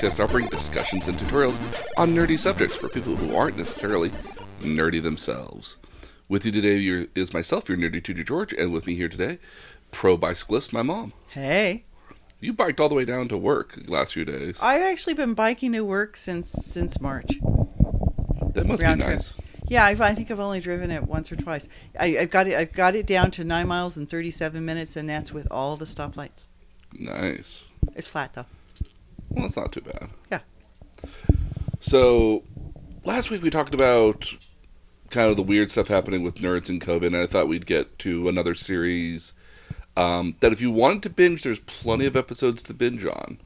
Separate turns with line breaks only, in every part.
Podcast, offering discussions and tutorials on nerdy subjects for people who aren't necessarily nerdy themselves. With you today is myself, your nerdy tutor George, and with me here today, pro bicyclist, my mom.
Hey,
You biked all the way down to work the last few days.
I've actually been biking to work since since March.
That must
round
be
trip.
nice.
Yeah, I've, I think I've only driven it once or twice. I, I've got it. I've got it down to nine miles and thirty-seven minutes, and that's with all the stoplights.
Nice.
It's flat though.
Well, it's not too bad.
Yeah.
So, last week we talked about kind of the weird stuff happening with nerds and COVID, and I thought we'd get to another series um, that if you wanted to binge, there's plenty of episodes to binge on.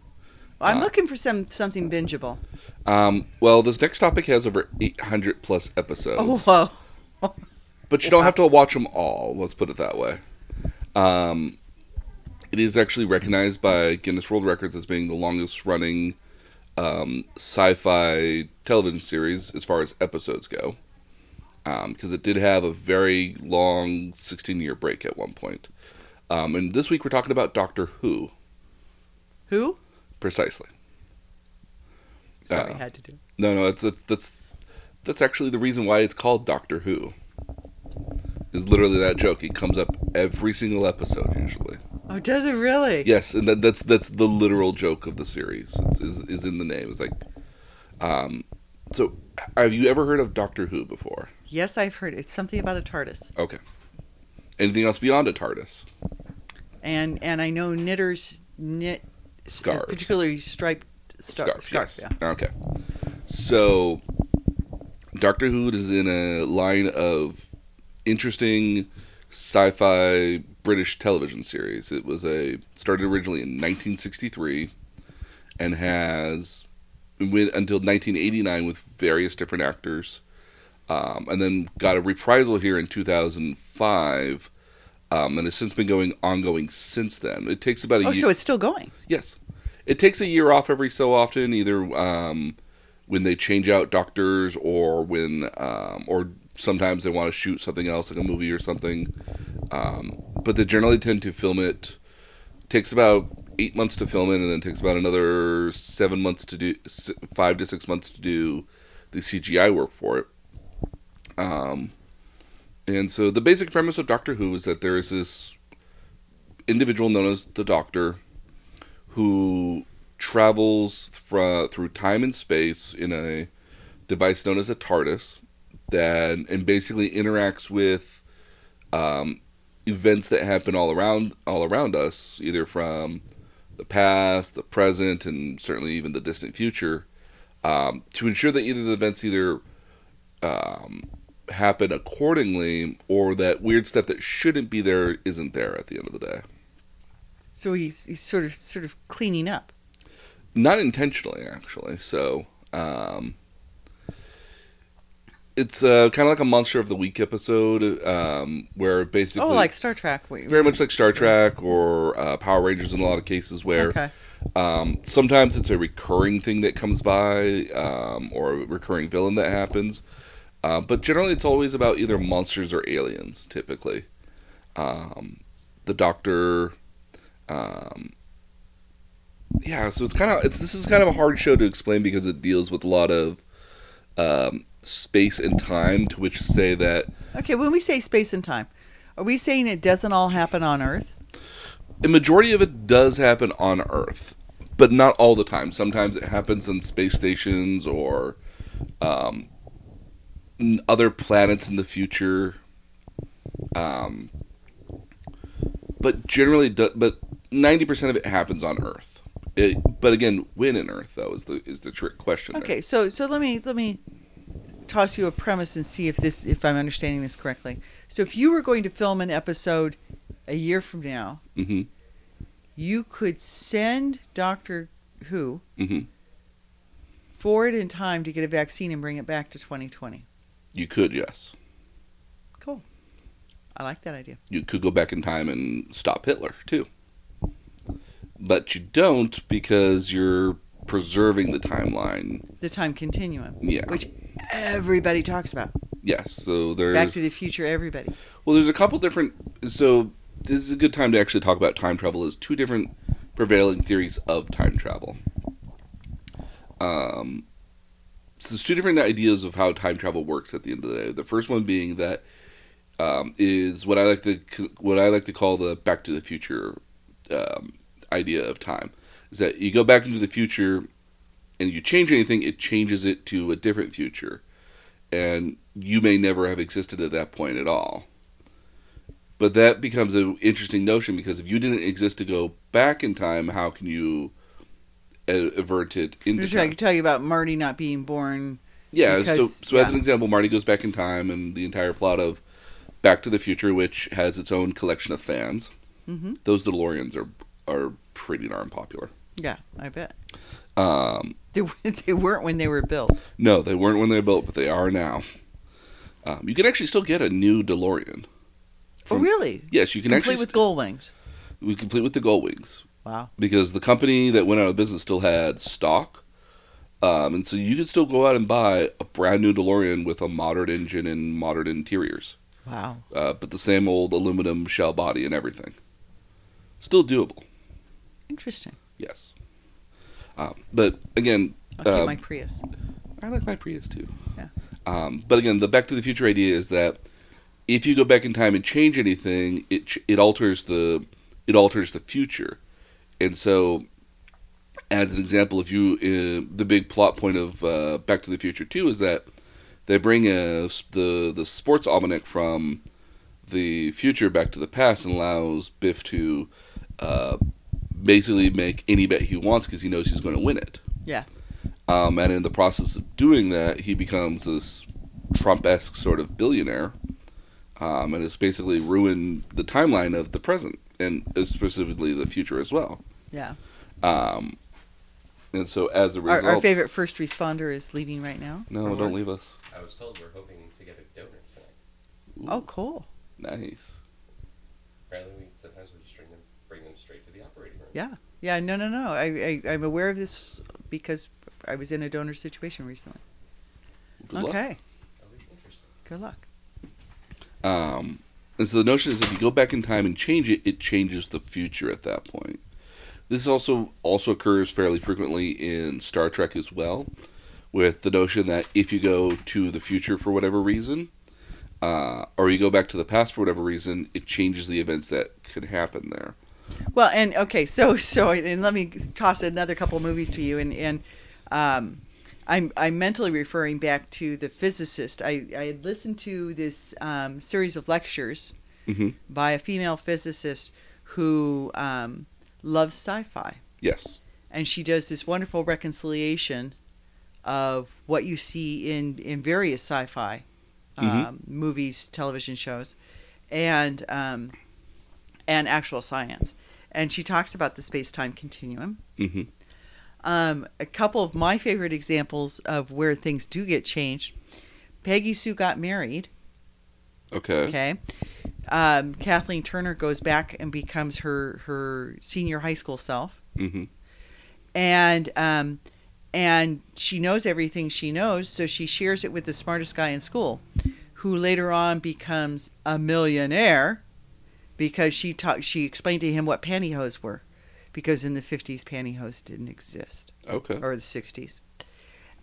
I'm
Uh,
looking for some something bingeable.
Um, well, this next topic has over 800 plus episodes,
Oh whoa!
but you don't have to watch them all. Let's put it that way. Um, it is actually recognized by Guinness World Records as being the longest running um, sci-fi television series as far as episodes go, because it did have a very long 16-year break at one point. Um, and this week we're talking about Doctor Who,
Who?
precisely.
Sorry,
Uh,
I had to do.
No, no, it's that's that's that's actually the reason why it's called Doctor Who. Is literally that joke. It comes up every single episode usually.
Oh, does it really?
Yes, and that, that's that's the literal joke of the series. It's, is is in the name. It's like, um, so have you ever heard of Doctor Who before?
Yes, I've heard. It's something about a TARDIS,
Okay. Anything else beyond a TARDIS?
and and I know knitters knit
Scarves.
particularly striped star, scarf.
yes.
Yeah.
Okay. So, Doctor Who is in a line of interesting sci-fi British television series. It was a started originally in 1963 and has went until 1989 with various different actors, um, and then got a reprisal here in 2005. Um, and has since been going ongoing since then. It takes about a
Oh,
year.
so it's still going.
Yes, it takes a year off every so often, either um, when they change out doctors or when, um, or sometimes they want to shoot something else, like a movie or something. Um, but they generally tend to film it. Takes about eight months to film it, and then takes about another seven months to do, five to six months to do the CGI work for it. Um, and so the basic premise of Doctor Who is that there is this individual known as the Doctor who travels fra- through time and space in a device known as a TARDIS that and basically interacts with um, events that happen all around all around us, either from the past, the present, and certainly even the distant future, um, to ensure that either the events either um, happen accordingly or that weird stuff that shouldn't be there isn't there at the end of the day.
So he's he's sort of sort of cleaning up.
not intentionally actually so um it's uh, kind of like a monster of the week episode um where basically
Oh, like Star Trek. Wait,
very much like star trek or uh, power rangers in a lot of cases where
Okay.
um sometimes it's a recurring thing that comes by um or a recurring villain that happens uh, but generally it's always about either monsters or aliens typically um the doctor um yeah, so it's kind of it's this is kind of a hard show to explain because it deals with a lot of um, space and time. To which say that
Okay, when we say space and time, are we saying it doesn't all happen on Earth?
a majority of it does happen on Earth, but not all the time. Sometimes it happens in space stations or um, other planets in the future. Um, but generally, but ninety percent of it happens on Earth. It, but again, when in Earth though is the is the trick question. there.
Okay, so so let me let me toss you a premise and see if this if I'm understanding this correctly. So if you were going to film an episode a year from now,
hmm
you could send Doctor Who
hmm
forward in time to get a vaccine and bring it back to 2020.
You could, yes.
Cool. I like that idea.
You could go back in time and stop Hitler too. But you don't because you're preserving the timeline.
The time continuum,
Yeah.
which everybody talks about.
Yes. So there's
Back to the Future, everybody.
well, there's a couple different. So this is a good time to actually talk about time travel. There's two different prevailing theories of time travel. Um, so there's two different ideas of how time travel works at the end of the day. The first one being that um, is what I like to what I like to call the Back to the Future um, idea of time. Is that you go back into the future and you change anything, it changes it to a different future, and you may never have existed at that point at all. But that becomes an interesting notion because if you didn't exist to go back in time, how can you uh, avert it into
I
time?
can tell you about Marty not being born.
Yeah,
Because-
so so as an example, Marty goes back in time, and the entire plot of Back to the Future, which has its own collection of fans,
hmm
those DeLoreans are are pretty darn popular.
Yeah, I bet
Um,
they they weren't when they were built.
no, they weren't when they were built, but they are now. Um, you can actually still get a new DeLorean.
oh, really?
Yes, you can
Complete
actually
with gull wings.
we complete with the Gull Wings
Wow.
because the company that went out of business still had stock. Um, and so you can still go out and buy a brand new DeLorean with a modern engine and modern interiors.
Wow.
uh, but the same old aluminum shell body and everything. Still doable,
Interesting.
yes. Um, but again,
I'll
Um,
my Prius.
I like my Prius too.
Yeah.
Um, but again, the Back to the Future idea is that if you go back in time and change anything, it ch- it alters the it alters the future, and so. As an example, if you uh, the big plot point of uh, Back to the Future Two is that they bring a, the the sports almanac from the future back to the past and allows Biff to uh, basically make any bet he wants because he knows he's going to win it.
Yeah.
Um, and in the process of doing that, he becomes this Trump-esque sort of billionaire, um, and it's basically ruined the timeline of the present and specifically the future as well.
Yeah.
Um, and so, as a result,
our favorite first responder is leaving right now.
no, don't
work.
leave us.
I was told we're hoping to get a donor tonight.
Ooh,
Oh, cool.
nice.
Apparently, we sometimes we just bring them, bring them straight to the operating room.
Yeah. Yeah. No, no, no. I, I I'm aware of this because I was in a donor situation recently.
Good
okay.
That'll be interesting.
Good luck.
Um, and so the notion is if you go back in time and change it, it changes the future at that point. This also also occurs fairly frequently in Star Trek as well, with the notion that if you go to the future for whatever reason, uh, or you go back to the past for whatever reason, it changes the events that could happen there.
Well, and okay, so so and let me toss another couple movies to you, and and um, I'm I'm mentally referring back to the physicist. I I had listened to this um, series of lectures
hmm
by a female physicist who um, loves sci-fi,
Yes.
and she does this wonderful reconciliation of what you see in in various sci-fi um,
Mhm.
movies, television shows, and um, and actual science. And she talks about the space-time continuum.
hmm
Um, a couple of my favorite examples of where things do get changed. Peggy Sue got married.
Okay.
Okay. Um, Kathleen Turner goes back and becomes her her senior high school self,
hmm
and um, and she knows everything she knows, so she shares it with the smartest guy in school, who later on becomes a millionaire, because she talked she explained to him what pantyhose were, because in the fifties pantyhose didn't exist
Okay.
or the 60s.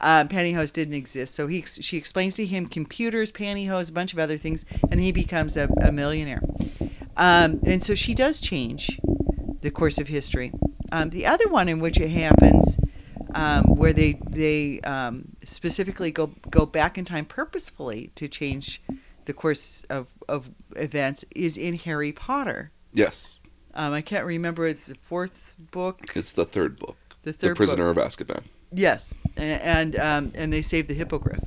Um, pantyhose didn't exist, so he she explains to him computers, pantyhose, a bunch of other things, and he becomes a, a millionaire. Um, and so she does change the course of history. Um, the other one in which it happens, um, where they they um, specifically go go back in time purposefully to change the course of, of events, is in Harry Potter.
Yes.
Um, I can't remember; it's the fourth book,
It's the third book.
the
The
third book.
Prisoner of Azkaban.
Yes, and um, and they saved the hippogriff.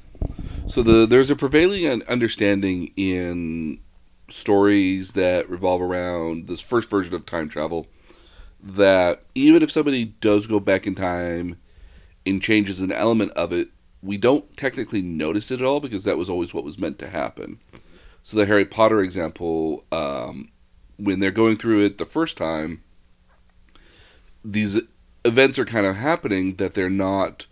So the there's a prevailing understanding in stories that revolve around this first version of time travel that even if somebody does go back in time and changes an element of it, we don't technically notice it at all because that was always what was meant to happen. So the Harry Potter example, um, when they're going through it the first time, these events are kind of happening that they're not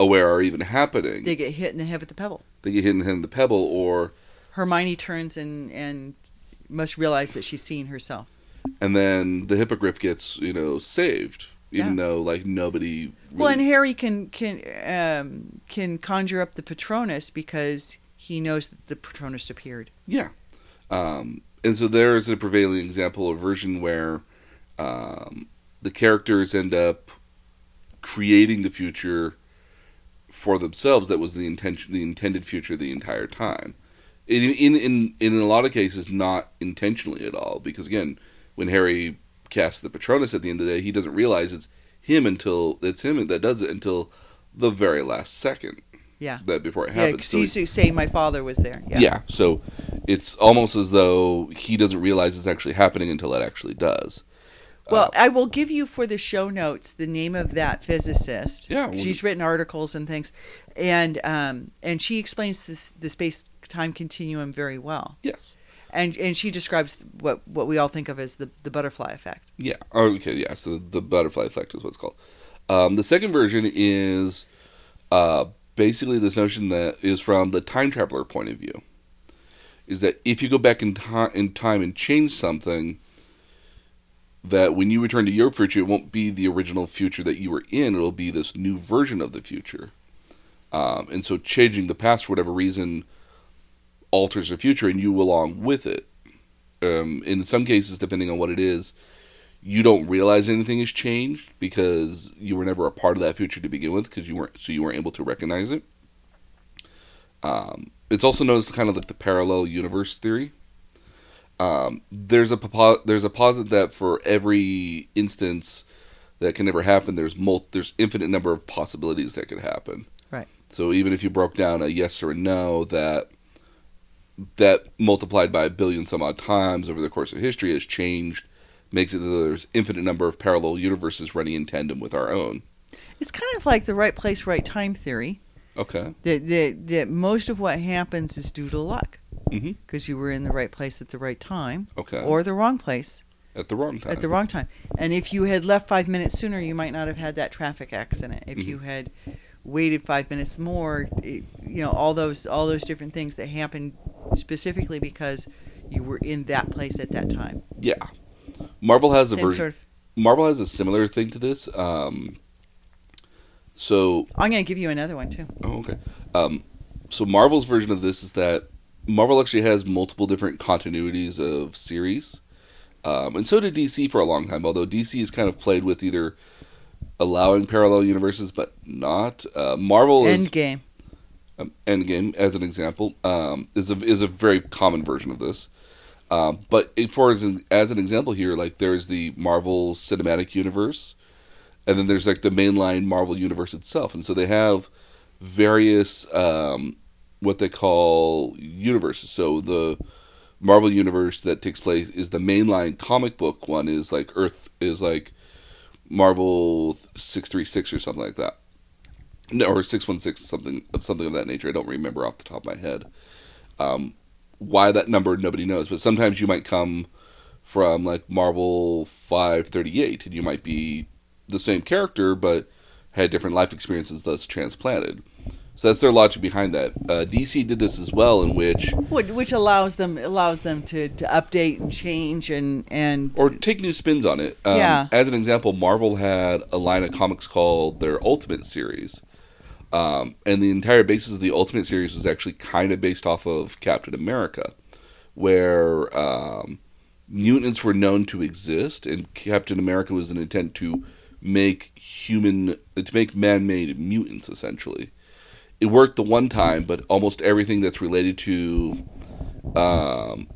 aware are even happening
They get hit in the head with the pebble.
they get hit in the head with the pebble, or
Hermione turns and and must realize that she's seeing herself.
and then the hippogriff gets you know saved even
Yeah.
though like nobody.
Well, and Harry can can um, can conjure up the Patronus because he knows that the Patronus appeared.
Yeah. Um, and so there is a prevailing example of version where um, the characters end up creating the future for themselves that was the intention the intended future the entire time. In in in in a lot of cases not intentionally at all because again, when Harry casts the Patronus at the end of the day, he doesn't realize it's him until it's him that does it until the very last second
Yeah.
that before it happens.
Yeah,
So
he's saying my father was there. Yeah.
yeah. so it's almost as though he doesn't realize it's actually happening until it actually does.
Well,
Uh,
I will give you for the show notes the name of that physicist.
Yeah, well,
she's written articles and things, and um, and she explains this, the space time continuum very well,
yes,
and and she describes what what we all think of as the the butterfly effect.
yeah, oh, okay, yeah. So the butterfly effect is what it's called. Um, the second version is uh, basically this notion that is from the time traveler point of view. Is that if you go back in time in time and change something, that when you return to your future, it won't be the original future that you were in. It'll be this new version of the future. Um, and so changing the past for whatever reason alters the future and you along with it. Um, in some cases, depending on what it is, you don't realize anything has changed because you were never a part of that future to begin with because you weren't so you weren't able to recognize it. Um, it's also known as kind of like the parallel universe theory. Um, there's a there's a posit that for every instance that can never happen, there's mul- there's infinite number of possibilities that could happen.
Right.
So even if you broke down a yes or a no, that that multiplied by a billion some odd times over the course of history has changed, makes it that there's infinite number of parallel universes running in tandem with our own.
It's kind of like the right place, right time theory.
Okay.
That that that most of what happens is due to luck
Mm-hmm.
because you were in the right place at the right time,
Okay.
or the wrong place
at the wrong time.
at the wrong time. And if you had left five minutes sooner, you might not have had that traffic accident. If you had waited five minutes more, it, you know all those all those different things that happen specifically because you were in that place at that time.
Yeah. Marvel has a version.
sort of.
Marvel has a similar thing to this. Um, so
I'm going to give you another one too.
Oh, okay. Um, so Marvel's version of this is that Marvel actually has multiple different continuities of series, um, and so did DC for a long time. Although DC has kind of played with either allowing parallel universes but not. Uh, Marvel is
Endgame.
um, Endgame, as an example, um, is a is a very common version of this. Um, but it- for as an, as an example here, like there's the Marvel Cinematic Universe, and then there's like the mainline Marvel Universe itself, and so they have various um, what they call universes. So the Marvel Universe that takes place is the mainline comic book one is like Earth is like Marvel six three six or something like that. No, or six one six something of something of that nature. I don't remember off the top of my head. Um, why that number nobody knows, but sometimes you might come from like Marvel five thirty eight, and you might be the same character but had different life experiences, thus transplanted. So that's their logic behind that. Uh, DC did this as well, in which
Which, allows them allows them to, to update and change and and
or take new spins on it. Um,
Yeah.
As an example, Marvel had a line of comics called their Ultimate series, um, and the entire basis of the Ultimate series was actually kind of based off of Captain America, where um, mutants were known to exist, and Captain America was an intent to make human to make man-made mutants essentially. It worked the one time, but almost everything that's related to um,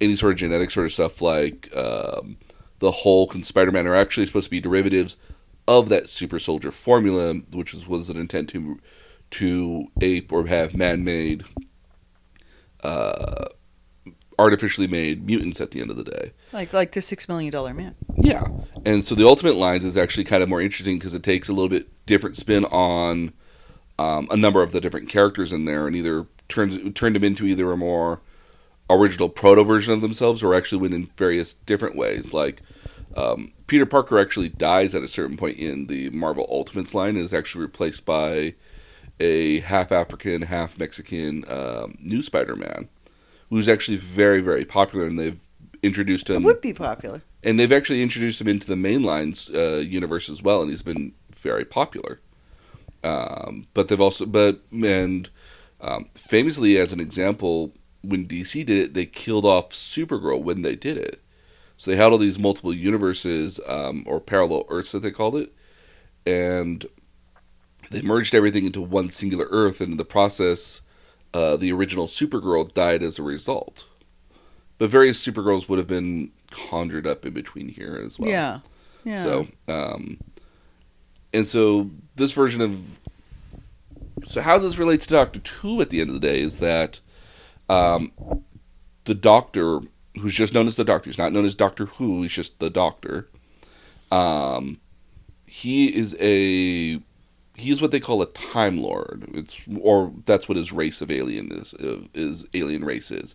any sort of genetic sort of stuff like um, the Hulk and Spider Man are actually supposed to be derivatives of that super soldier formula, which was, was an intent to to ape or have man made, uh, artificially made mutants at the end of the day.
like like the six million dollar man.
Yeah, and so the Ultimate Lines is actually kind of more interesting because it takes a little bit different spin on um, a number of the different characters in there, and either turns turned them into either a more original proto version of themselves, or actually went in various different ways. Like um, Peter Parker actually dies at a certain point in the Marvel Ultimates line, and is actually replaced by a half African, half Mexican um, new Spider-Man, who's actually very, very popular, and they've introduced
It
him.
would be popular.
and they've actually introduced him into the mainline uh, universe as well, and he's been very popular. Um, but they've also, but and um, famously, as an example, when DC did it, they killed off Supergirl when they did it. So they had all these multiple universes um, or parallel Earths that they called it, and they merged everything into one singular Earth. And in the process, uh, the original Supergirl died as a result. But various Supergirls would have been conjured up in between here as well.
Yeah. Yeah.
So, um, and so this version of so how this relates to Doctor Who at the end of the day is that um, the Doctor, who's just known as the Doctor, he's not known as Doctor Who, he's just the Doctor. Um, he is a he's what they call a Time Lord. It's or that's what his race of alien is. Is alien race is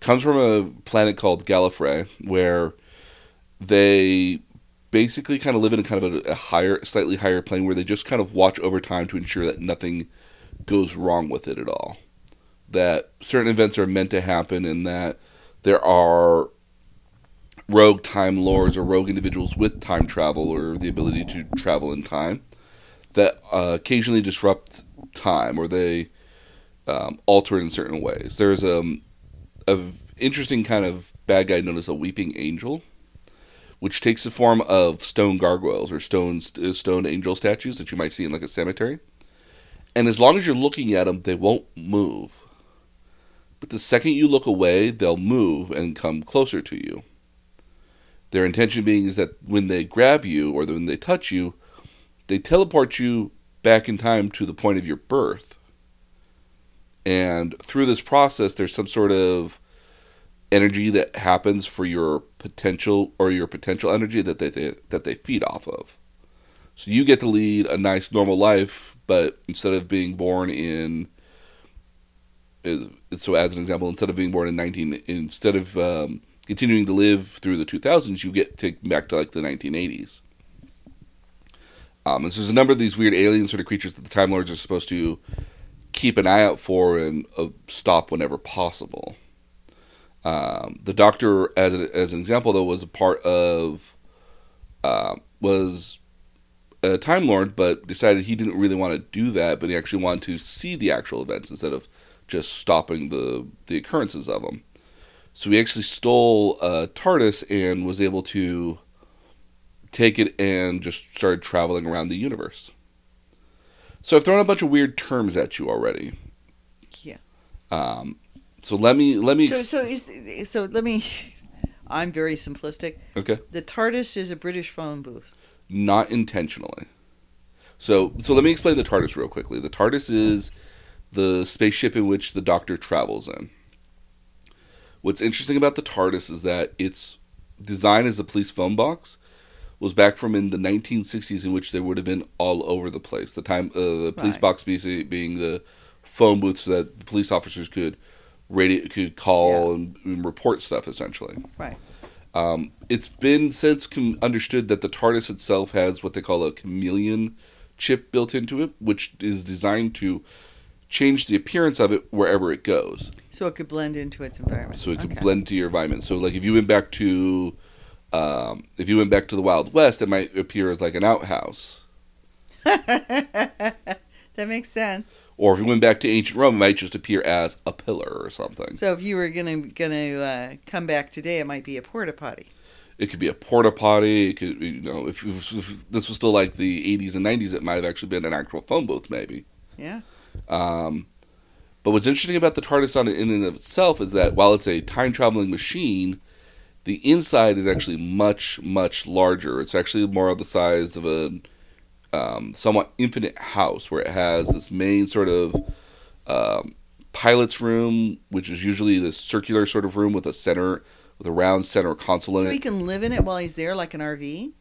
comes from a planet called Gallifrey, where they basically kind of live in kind of a, a, higher, slightly higher plane where they just kind of watch over time to ensure that nothing goes wrong with it at all. That certain events are meant to happen, and that there are rogue time lords or rogue individuals with time travel or the ability to travel in time that uh, occasionally disrupt time or they um, alter it in certain ways. There's um, a interesting kind of bad guy known as a weeping angel, which takes the form of stone gargoyles or stone uh, stone angel statues that you might see in like a cemetery. And as long as you're looking at them, they won't move. But the second you look away, they'll move and come closer to you. Their intention being is that when they grab you or when they touch you, they teleport you back in time to the point of your birth. And through this process, there's some sort of energy that happens for your potential or your potential energy that they, they that they feed off of. So you get to lead a nice normal life, but instead of being born in so as an example, instead of being born in 19 instead of um, continuing to live through the 2000s, you get taken back to like the 1980s. Um, and so there's a number of these weird alien sort of creatures that the Time Lords are supposed to keep an eye out for and uh, stop whenever possible. Um, the Doctor, as a, as an example, though, was a part of uh, was a Time Lord, but decided he didn't really want to do that, but he actually wanted to see the actual events instead of just stopping the the occurrences of them. So he actually stole a TARDIS and was able to take it and just started traveling around the universe. So I've thrown a bunch of weird terms at you already.
Yeah.
Um, so let me let me.
So so is so let me. I'm very simplistic.
Okay.
The TARDIS is a British phone booth.
Not intentionally. So so let me explain the TARDIS real quickly. The TARDIS is the spaceship in which the Doctor travels in. What's interesting about the TARDIS is that its design as a police phone box was back from in the 1960s, in which they would have been all over the place. The time, uh, the police
Right.
box being, being the phone booth, so that the police officers could radio, could call and, and report stuff. Essentially,
Right.
um, it's been since com- understood that the TARDIS itself has what they call a chameleon chip built into it, which is designed to change the appearance of it wherever it goes
So it could blend into its environment.
so it could
Okay.
blend into your environment. So like if you went back to um, if you went back to the Wild West, it might appear as like an outhouse.
that makes sense.
Or if you went back to ancient Rome, it might just appear as a pillar or something.
So if you were gonna gonna uh, come back today, it might be a porta potty.
It could be a porta potty. It could, you know, if, if, if this was still like the 80s and 90s, it might have actually been an actual phone booth, maybe.
Yeah.
Um, but what's interesting about the TARDIS on in and of itself is that while it's a time traveling machine, the inside is actually much much larger. It's actually more of the size of a um, somewhat infinite house, where it has this main sort of um, pilot's room, which is usually this circular sort of room with a center with a round center console in
So
it.
he can live in it while he's there, like an RV.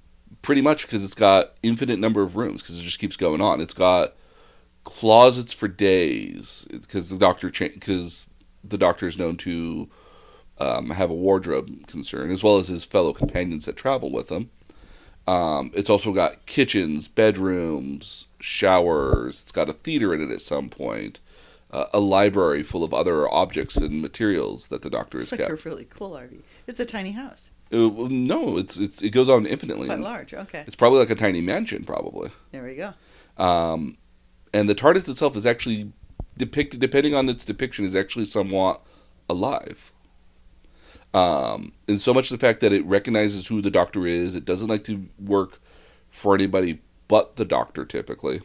pretty much because it's got infinite number of rooms because it just keeps going on. It's got closets for days because the doctor because the doctor is known to um, have a wardrobe concern as well as his fellow companions that travel with him. Um, it's also got kitchens, bedrooms, showers. It's got a theater in it at some point. Uh, a library full of other objects and materials that the doctor has
like
kept.
a really cool RV. It's a tiny house.
Uh, well, no, it's it's it goes on infinitely.
Quite large. Okay.
It's probably like a tiny mansion, probably.
There we go.
Um, and the TARDIS itself is actually depicted, depending on its depiction, is actually somewhat alive. Um, and so much the fact that it recognizes who the Doctor is, it doesn't like to work for anybody but the Doctor typically.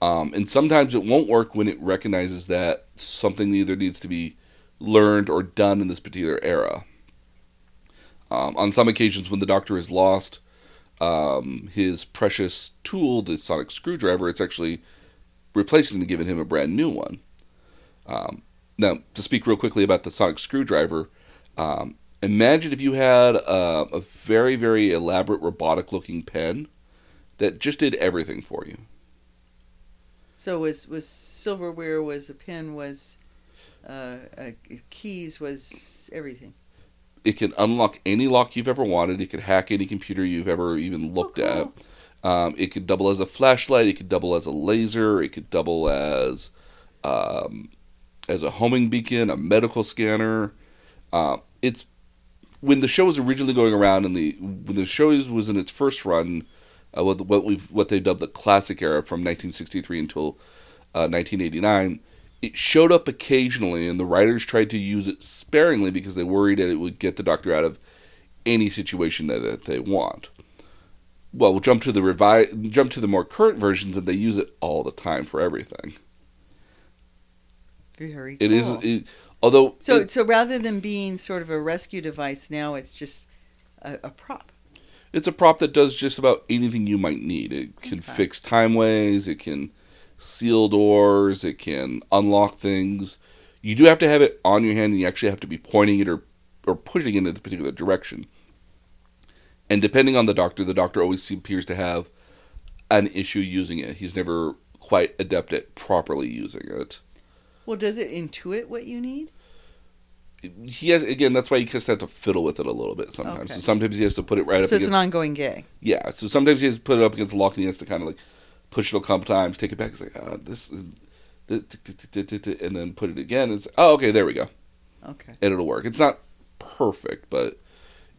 Um, and sometimes it won't work when it recognizes that something either needs to be learned or done in this particular era. Um, on some occasions, when the Doctor has lost, um, his precious tool, the sonic screwdriver, it's actually replacing and giving him a brand new one. Um, now, to speak real quickly about the sonic screwdriver, um, imagine if you had a, a very, very elaborate robotic looking pen that just did everything for you.
So was was silverware was a pen was uh, uh, keys was everything.
It can unlock any lock you've ever wanted. It could hack any computer you've ever even looked
cool.
at. Um, it could double as a flashlight. It could double as a laser. It could double as um, as a homing beacon, a medical scanner. Uh, it's when the show was originally going around, and the when the show was in its first run, uh, what what we what they dubbed the classic era from 1963 until uh, 1989. It showed up occasionally, and the writers tried to use it sparingly because they worried that it would get the Doctor out of any situation that, that they want. Well, we'll jump to the revi- jump to the more current versions, and they use it all the time for everything.
Very.
It is,
cool.
it, although
So
it-
so rather than being sort of a rescue device, now it's just a, a prop.
it's a prop that does just about anything you might need. It can
Okay.
fix timeways, it can seal doors, it can unlock things. You do have to have it on your hand, and you actually have to be pointing it or or pushing it in a particular direction. And depending on the doctor, the doctor always appears to have an issue using it. He's never quite adept at properly using it.
Well, does it intuit what you need?
He has again. That's why he just has to fiddle with it a little bit sometimes.
Okay.
So sometimes he has to put it right up
So it's
against
an ongoing gag.
Yeah, so sometimes he has to put it up against the lock and he has to kind of like push it a couple times, take it back. It's like, oh, this, is- and then put it again. It's oh, okay, there we go,
Okay.
and it'll work. It's not perfect, but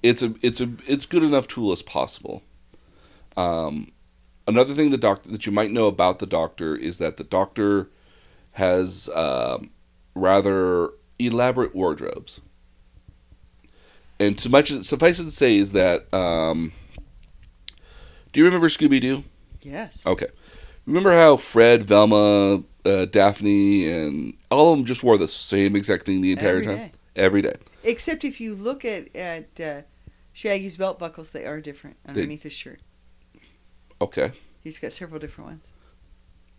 it's a it's a it's good enough tool as possible. Um, another thing the doctor that you might know about the doctor is that the doctor has um, rather elaborate wardrobes. And to much suffice it to say is that um, do you remember Scooby Doo?
Yes.
Okay. Remember how Fred, Velma, uh, Daphne, and all of them just wore the same exact thing the entire
Every
time?
day.
Every day.
Except if you look at at uh, Shaggy's belt buckles, they are different underneath his shirt.
Okay.
He's got several different ones.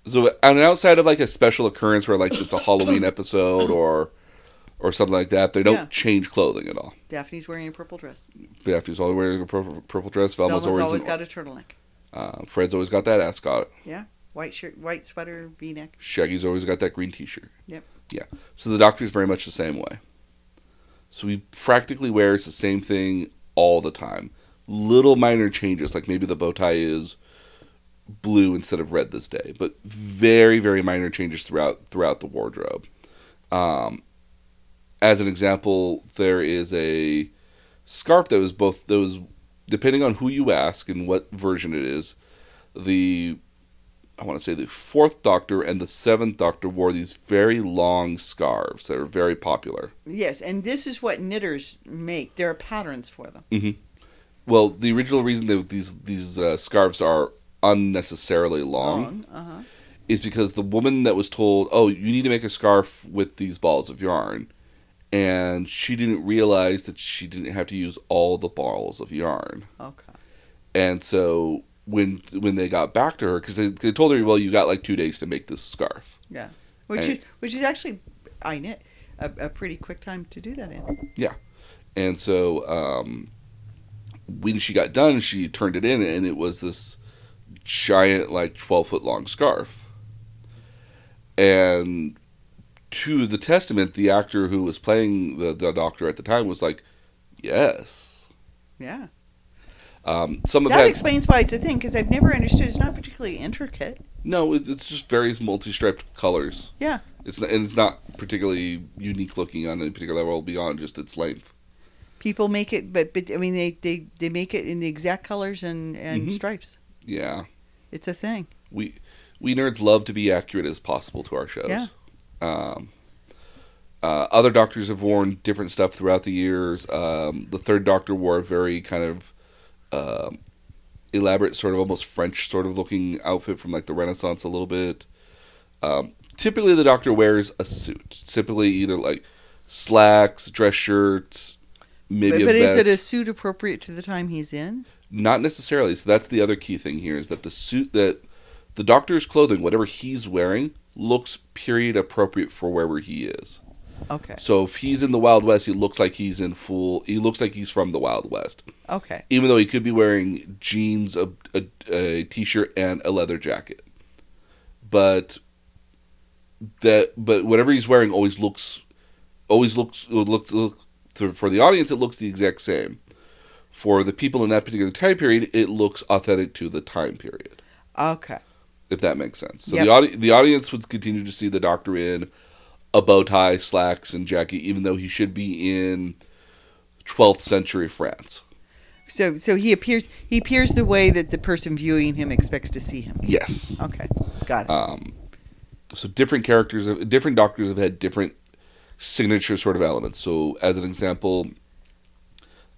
So, on outside of like a special occurrence where like it's a Halloween episode or or something like that, they don't
Yeah.
change clothing at all.
Daphne's wearing a purple dress.
Daphne's always wearing a purple, purple dress. Velma's,
Velma's
always,
got a turtleneck.
uh, Fred's always got that ascot.
Yeah, white shirt, white sweater, V-neck.
Shaggy's always got that green T-shirt.
Yep.
Yeah. So the Doctor's very much the same way. So he practically wears the same thing all the time. Little minor changes, like maybe the bow tie is blue instead of red this day, but very very minor changes throughout throughout the wardrobe. Um, as an example, there is a scarf that was both that was depending on who you ask and what version it is. The I want to say the fourth Doctor and the seventh Doctor wore these very long scarves that are very popular.
Yes, and this is what knitters make. There are patterns for them. Mm-hmm.
Well, the original reason that these these uh, scarves are unnecessarily long
Uh huh.
is because the woman that was told, "Oh, you need to make a scarf with these balls of yarn," and she didn't realize that she didn't have to use all the balls of yarn.
Okay.
And so when when they got back to her, because they, they told her, "Well, you got like two days to make this scarf."
Yeah. Which
And-
is which is actually I knit a, a pretty quick time to do that in.
Yeah, and so um, when she got done, she turned it in, and it was this giant, like twelve foot long scarf. And to the testament, the actor who was playing the, the doctor at the time was like, "Yes."
Yeah.
Um, some of
That explains why it's a thing because I've never understood. It's not particularly intricate.
no, it, it's just various multi-striped colors.
Yeah.
It's not, and it's not particularly unique looking on any particular level beyond just its length.
People make it, but but I mean they they they make it in the exact colors and and
Mhm.
stripes.
Yeah,
It's a thing.
we we nerds love to be accurate as possible to our shows.
Yeah.
Um, uh, other doctors have worn different stuff throughout the years. Um, the third Doctor wore a very kind of um, elaborate, sort of almost French sort of looking outfit from like the Renaissance a little bit. Um, typically, the Doctor wears a suit. Typically, either like slacks, dress shirts, maybe
but but is it a suit appropriate to the time he's in?
Not necessarily. So that's the other key thing here is that the suit that the doctor's clothing, whatever he's wearing, looks period appropriate for wherever he is.
Okay.
So if he's in the Wild West, he looks like he's in full. He looks like he's from the Wild West,
Okay.
even though he could be wearing jeans, a, a, a t-shirt, and a leather jacket. But that, but whatever he's wearing always looks, always looks looks look, to, for the audience. It looks the exact same. For the people in that particular time period, it looks authentic to the time period.
Okay.
If that makes sense. So
Yep.
the audi- the audience would continue to see the Doctor in a bow tie, slacks, and jacket, even though he should be in 12th century France.
So so he appears he appears the way that the person viewing him expects to see him.
Yes.
Okay. Got it.
Um, so different characters, different doctors have had different signature sort of elements. So as an example,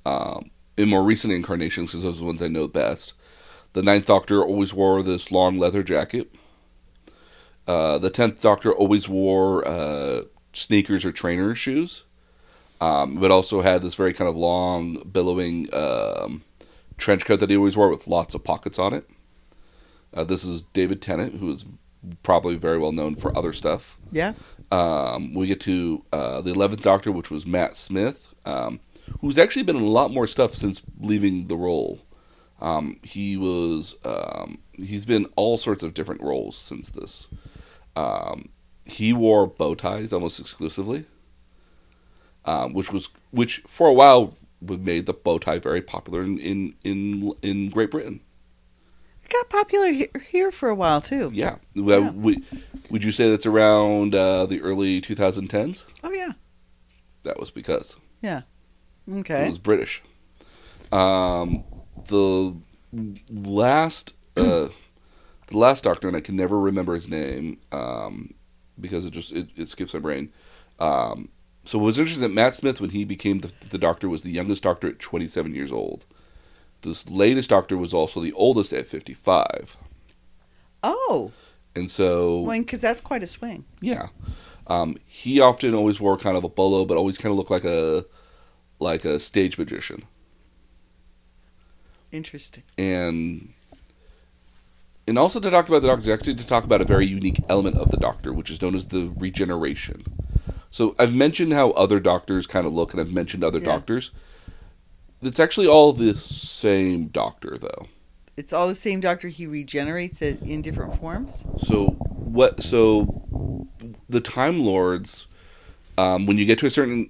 um, in more recent incarnations, because those are the ones I know best, the Ninth Doctor always wore this long leather jacket. Uh, the Tenth Doctor always wore uh, sneakers or trainer shoes, um, but also had this very kind of long, billowing um, trench coat that he always wore with lots of pockets on it. Uh, this is David Tennant, who is probably very well known for other stuff.
yeah.
Um, we get to uh, the Eleventh Doctor, which was Matt Smith, um, who's actually been in a lot more stuff since leaving the role. Um, he was um, he's been all sorts of different roles since this. Um, he wore bow ties almost exclusively, um, which was which for a while would made the bow tie very popular in in in, in Great Britain.
It got popular he- here for a while too.
Yeah, Well,
Yeah.
we- would you say that's around uh, the early 2010s?
Oh yeah.
That was because
Yeah.
It
Okay.
was British. Um, the last, uh, the last Doctor, and I can never remember his name um, because it just it, it skips my brain. Um, so was interesting that Matt Smith, when he became the, the Doctor, was the youngest Doctor at 27 years old. This latest Doctor was also the oldest at 55,
Oh,
and so
well, because that's quite a swing.
Yeah. Um, he often always wore kind of a bolo, but always kind of looked like a like a stage magician.
Interesting.
And and also to talk about the Doctor, actually to talk about a very unique element of the Doctor, which is known as the regeneration. So I've mentioned how other doctors kind of look, and I've mentioned other
Yeah.
doctors. It's actually all the same doctor, though.
It's all the same doctor. He regenerates it in different forms.
So what? So the Time Lords, um, when you get to a certain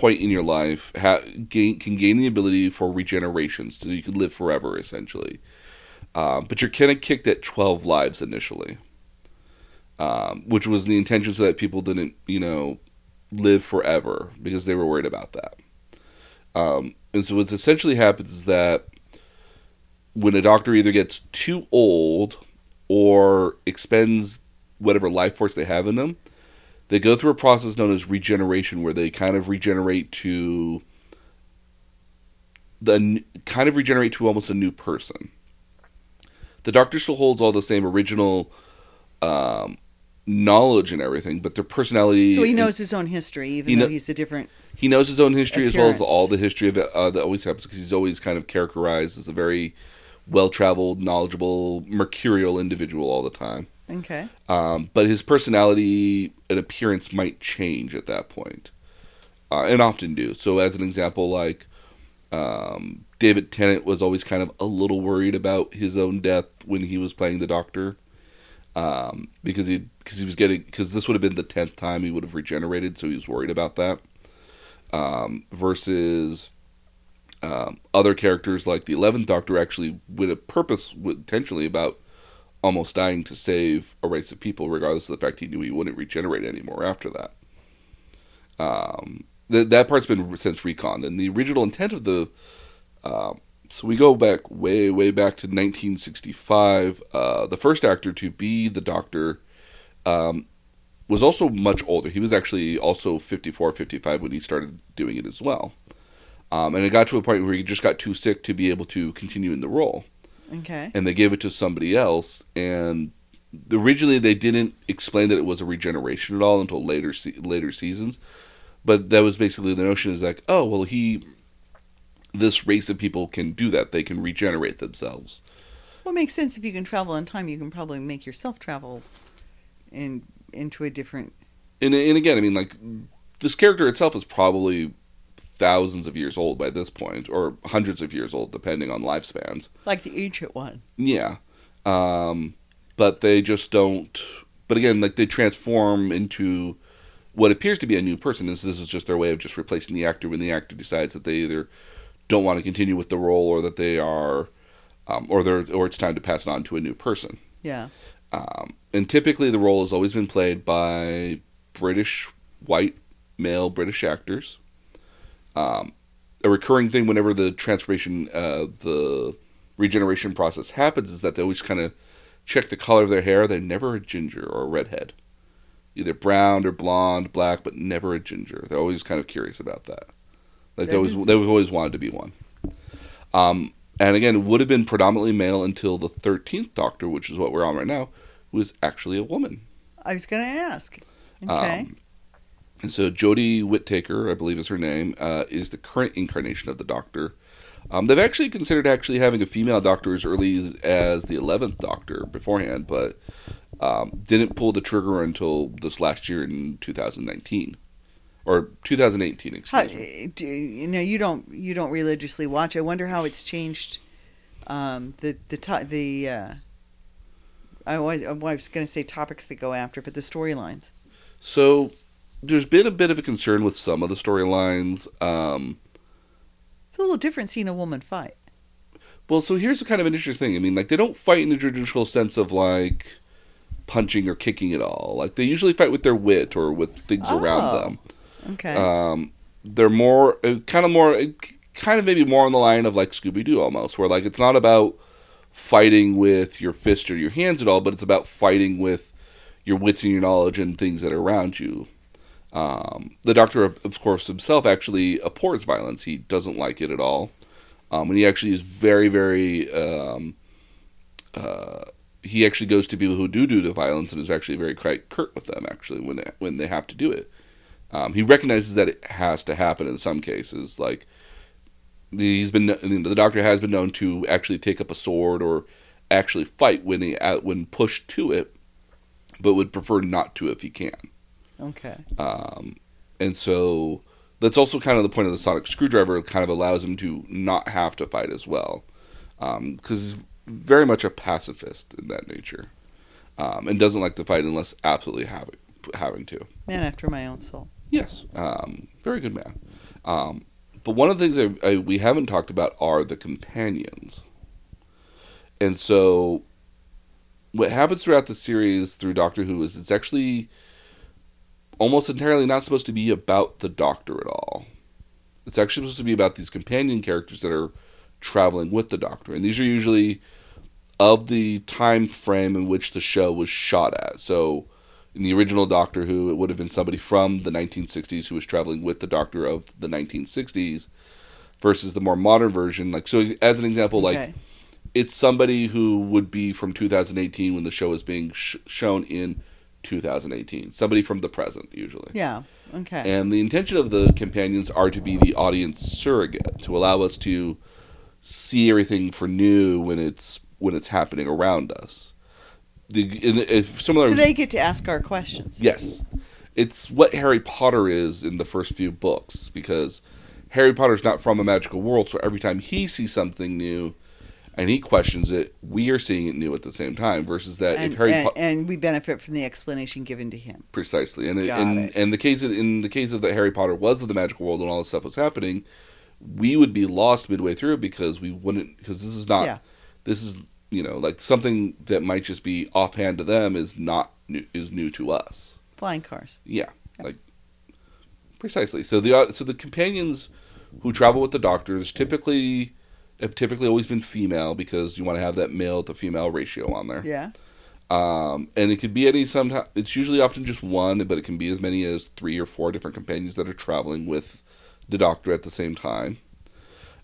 point in your life, ha- gain, can gain the ability for regeneration, so you can live forever, essentially. Um, but you're kind of kicked at twelve lives initially, um, which was the intention, so that people didn't, you know, live forever because they were worried about that. Um, and so what essentially happens is that when a doctor either gets too old or expends whatever life force they have in them, they go through a process known as regeneration, where they kind of regenerate to the kind of regenerate to almost a new person. The Doctor still holds all the same original um, knowledge and everything, but their personality.
So he knows his own history, even
He
though
kno-
he's a different.
he knows his own history as well as all the history of it uh, that always happens because he's always kind of characterized as a very well-traveled, knowledgeable, mercurial individual all the time.
Okay.
Um, but his personality and appearance might change at that point, uh, and often do. So, as an example, like um, David Tennant was always kind of a little worried about his own death when he was playing the Doctor, um, because he because he was getting because this would have been the tenth time he would have regenerated, so he was worried about that. Um, versus um, other characters like the Eleventh Doctor actually with a purpose, intentionally about almost dying to save a race of people, regardless of the fact he knew he wouldn't regenerate anymore after that. Um, that that part's been since retconned, and the original intent of the um, so we go back way way back to 1965. Uh, the first actor to be the Doctor um, was also much older. He was actually also 54, 55 when he started doing it as well. Um, and it got to a point where he just got too sick to be able to continue in the role
Okay.
and they gave it to somebody else. And originally they didn't explain that it was a regeneration at all until later se- later seasons. But that was basically the notion is like, oh well, he, this race of people can do that. They can regenerate themselves.
Well, it makes sense if you can travel in time, you can probably make yourself travel in into a different.
And and again, I mean, like this character itself is probably thousands of years old by this point, or hundreds of years old, depending on lifespans.
Like the ancient one.
Yeah. Um, but they just don't. But again, like they transform into what appears to be a new person. This, this is just their way of just replacing the actor when the actor decides that they either don't want to continue with the role or that they are, um, or they're, or it's time to pass it on to a new person.
Yeah.
Um, and typically, the role has always been played by British white male British actors. Um, a recurring thing whenever the transformation, uh, the regeneration process happens, is that they always kind of check the color of their hair. They're never a ginger or a redhead, either brown or blonde, black, but never a ginger. They're always kind of curious about that. Like they
That
always,
is-
they've always wanted to be one. Um, and again, it would have been predominantly male until the thirteenth Doctor, which is what we're on right now, who is actually a woman.
I was going to ask. Okay.
Um, and so Jodie Whittaker, I believe is her name, uh, is the current incarnation of the Doctor. Um, they've actually considered actually having a female Doctor as early as the eleventh Doctor beforehand, but um, didn't pull the trigger until this last year in 2019 or 2018.
How,
Excuse me.
do, you know, you don't you don't religiously watch. I wonder how it's changed. Um, the the to, the uh, I was, I was going to say topics that go after, but the storylines.
So there's been a bit of a concern with some of the storylines. Um,
It's a little different seeing a woman fight.
Well, so here's kind of an interesting thing. I mean, like they don't fight in the traditional sense of like punching or kicking at all. Like they usually fight with their wit or with things around
Oh.
them.
Okay.
Um, they're more uh, kind of more uh, kind of maybe more on the line of like Scooby Doo almost, where like it's not about fighting with your fist or your hands at all, but it's about fighting with your wits and your knowledge and things that are around you. Um, the Doctor, of course, himself actually abhors violence. He doesn't like it at all, um, and he actually is very, very. Um, uh, he actually goes to people who do do the violence and is actually very quite curt with them. Actually, when they, when they have to do it, um, he recognizes that it has to happen in some cases. Like he's been, the Doctor has been known to actually take up a sword or actually fight when he when pushed to it, but would prefer not to if he can.
Okay.
Um, and so that's also kind of the point of the sonic screwdriver. It kind of allows him to not have to fight as well, because he's very much a pacifist in that nature, um, and doesn't like to fight unless absolutely having having to.
Man after my own soul.
Yes, um, very good man. Um, but one of the things I, I, we haven't talked about are the companions, and so what happens throughout the series through Doctor Who is it's actually almost entirely not supposed to be about the Doctor at all. It's actually supposed to be about these companion characters that are traveling with the Doctor, and these are usually of the time frame in which the show was shot at. So in the original Doctor Who, it would have been somebody from the 1960s who was traveling with the Doctor of the 1960s, versus the more modern version. Like so, as an example, like it's somebody who would be from 2018 when the show is being sh- shown in 2018. Somebody from the present, usually.
Yeah. Okay.
And the intention of the companions are to be the audience surrogate to allow us to see everything for new when it's when it's happening around us. The similar.
so they get to ask our questions.
Yes. It's what Harry Potter is in the first few books because Harry Potter's not from a magical world, so every time he sees something new and he questions it, we are seeing it new at the same time versus that
And,
if Harry
and,
Potter
and we benefit from the explanation given to him.
precisely and
Got
in
it.
and the case of, in the case of that Harry Potter was of the magical world and all this stuff was happening, we would be lost midway through because we wouldn't because this is not
Yeah.
this is you know like something that might just be offhand to them is not new, is new to us.
Flying cars.
Yeah, like Precisely. So the so the companions who travel with the doctors typically have typically always been female because you want to have that male to female ratio on there.
Yeah.
Um, and it could be any sometimes it's usually often just one, but it can be as many as three or four different companions that are traveling with the doctor at the same time.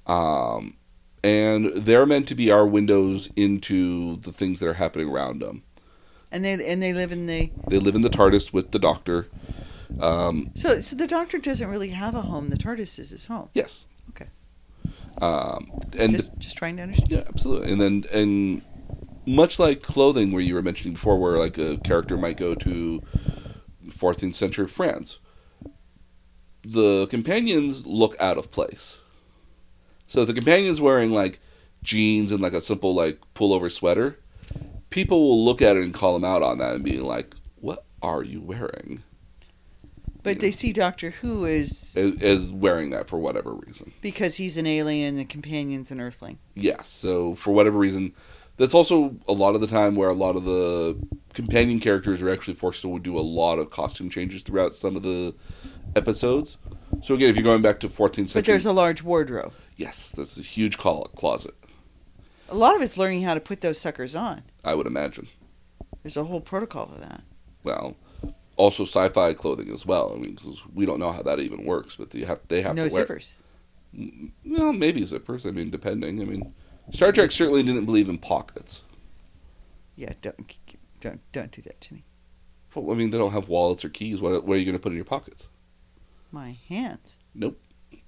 Um, and they're meant to be our windows into the things that are happening around them.
And they and they live in the
They live in the TARDIS with the doctor. Um,
so so the doctor doesn't really have a home. The TARDIS is his home.
yes.
Okay.
Um, and
just just trying to understand.
Yeah, absolutely. And then and much like clothing, where you were mentioning before, where like a character might go to 14th century France, the companions look out of place. So the companion's wearing like jeans and like a simple like pullover sweater, people will look at it and call them out on that and be like, "What are you wearing?"
But they see Doctor Who as
As, as wearing that for whatever reason.
because he's an alien, the companion's an Earthling.
Yes. So for whatever reason, that's also a lot of the time where a lot of the companion characters are actually forced to do a lot of costume changes throughout some of the episodes. So again, if you're going back to 14th century,
But there's a large wardrobe.
yes, that's a huge closet.
A lot of it's learning how to put those suckers on.
I would imagine.
There's a whole protocol for that.
Well, also sci-fi clothing as well. I mean, 'cause we don't know how that even works, but they have they have
no
to wear.
zippers.
Well, maybe zippers. I mean, depending. I mean, Star Trek certainly didn't believe in pockets.
Yeah, don't don't don't do that to me.
Well, I mean, they don't have wallets or keys. What, what are you going to put in your pockets?
My hands. Nope.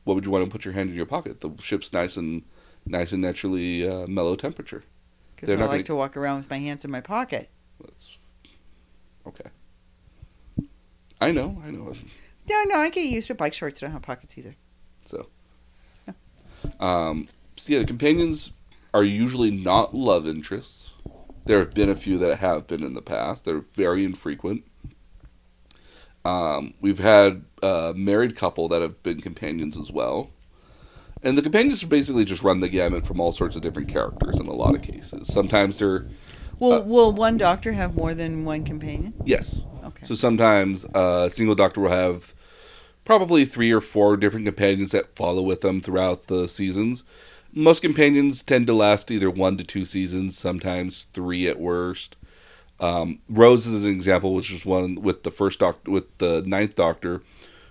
What would you want to put your hand in your pocket? The ship's nice and nice and naturally uh, mellow temperature.
Because I
not
like
gonna-
to walk around with my hands in my pocket.
That's okay. I know, I know.
No, no, I get used to. Bike shorts don't have pockets either.
So, yeah. um, so yeah, the companions are usually not love interests. There have been a few that have been in the past. They're very infrequent. Um, we've had a married couple that have been companions as well. And the companions basically just run the gamut from all sorts of different characters in a lot of cases. Sometimes they're,
Will
Uh,
Will one doctor have more than one companion?
yes,
Okay.
So sometimes uh, a single doctor will have probably three or four different companions that follow with them throughout the seasons. Most companions tend to last either one to two seasons, sometimes three at worst. Um, Rose is an example, which was one with the first doctor, with the ninth doctor,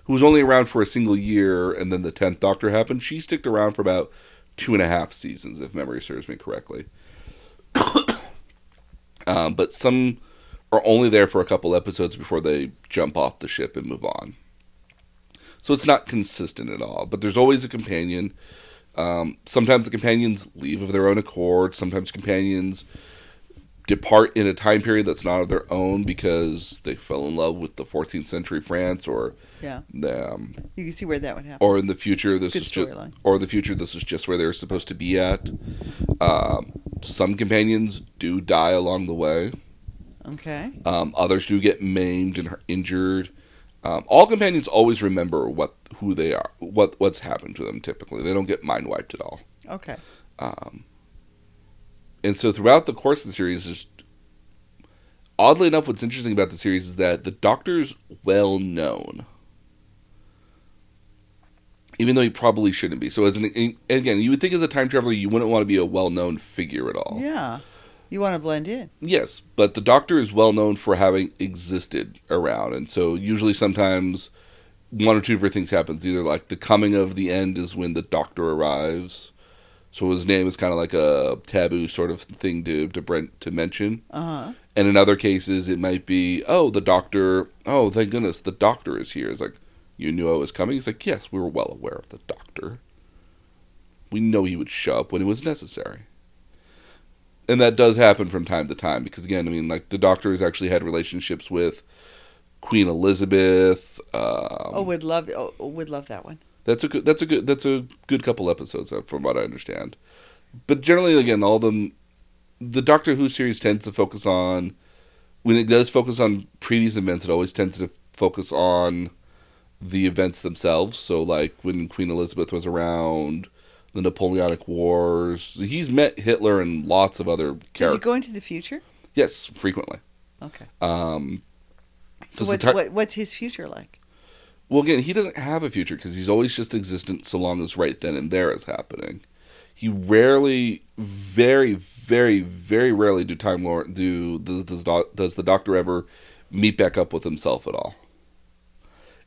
who was only around for a single year, and then the tenth doctor happened. She sticked around for about two and a half seasons, if memory serves me correctly. um, but some are only there for a couple episodes before they jump off the ship and move on. So it's not consistent at all. But there's always a companion. Um, sometimes the companions leave of their own accord. Sometimes companions depart in a time period that's not of their own because they fell in love with the 14th century France, or
Yeah.
um,
You can see where that would happen.
or in the future this is just or the future this is just where they're supposed to be at. Um, some companions do die along the way.
Okay.
Um, others do get maimed and injured. Um, all companions always remember what who they are, what what's happened to them. Typically, they don't get mind wiped at all.
Okay.
Um, and so throughout the course of the series, just oddly enough, what's interesting about the series is that the Doctor's well known, even though he probably shouldn't be. So as an again, you would think as a time traveler, you wouldn't want to be a well known figure at all.
Yeah. You want to blend in.
Yes, but the Doctor is well known for having existed around, and so usually sometimes one or two different things happens. Either like the coming of the end is when the Doctor arrives, so his name is kind of like a taboo sort of thing to to Brent to mention.
Uh huh.
And in other cases, it might be, oh, the Doctor. Oh, thank goodness, the Doctor is here. It's like you knew I was coming. It's like yes, we were well aware of the Doctor. We know he would show up when it was necessary and that does happen from time to time because again i mean like the doctor has actually had relationships with queen elizabeth um,
oh, would love. Oh, would love that one.
that's a good that's a good that's a good couple episodes from what i understand but generally again all the the doctor who series tends to focus on when it does focus on previous events it always tends to focus on the events themselves so like when queen elizabeth was around the napoleonic wars he's met hitler and lots of other
Does he
characters
go into the future?
yes frequently
Okay.
um
So what's
tar-
what, what's his future like?
Well, again, he doesn't have a future because he's always just existent so long as right then and there is happening. He rarely, very, very, very rarely do Time Lord do does does, does the Doctor ever meet back up with himself at all.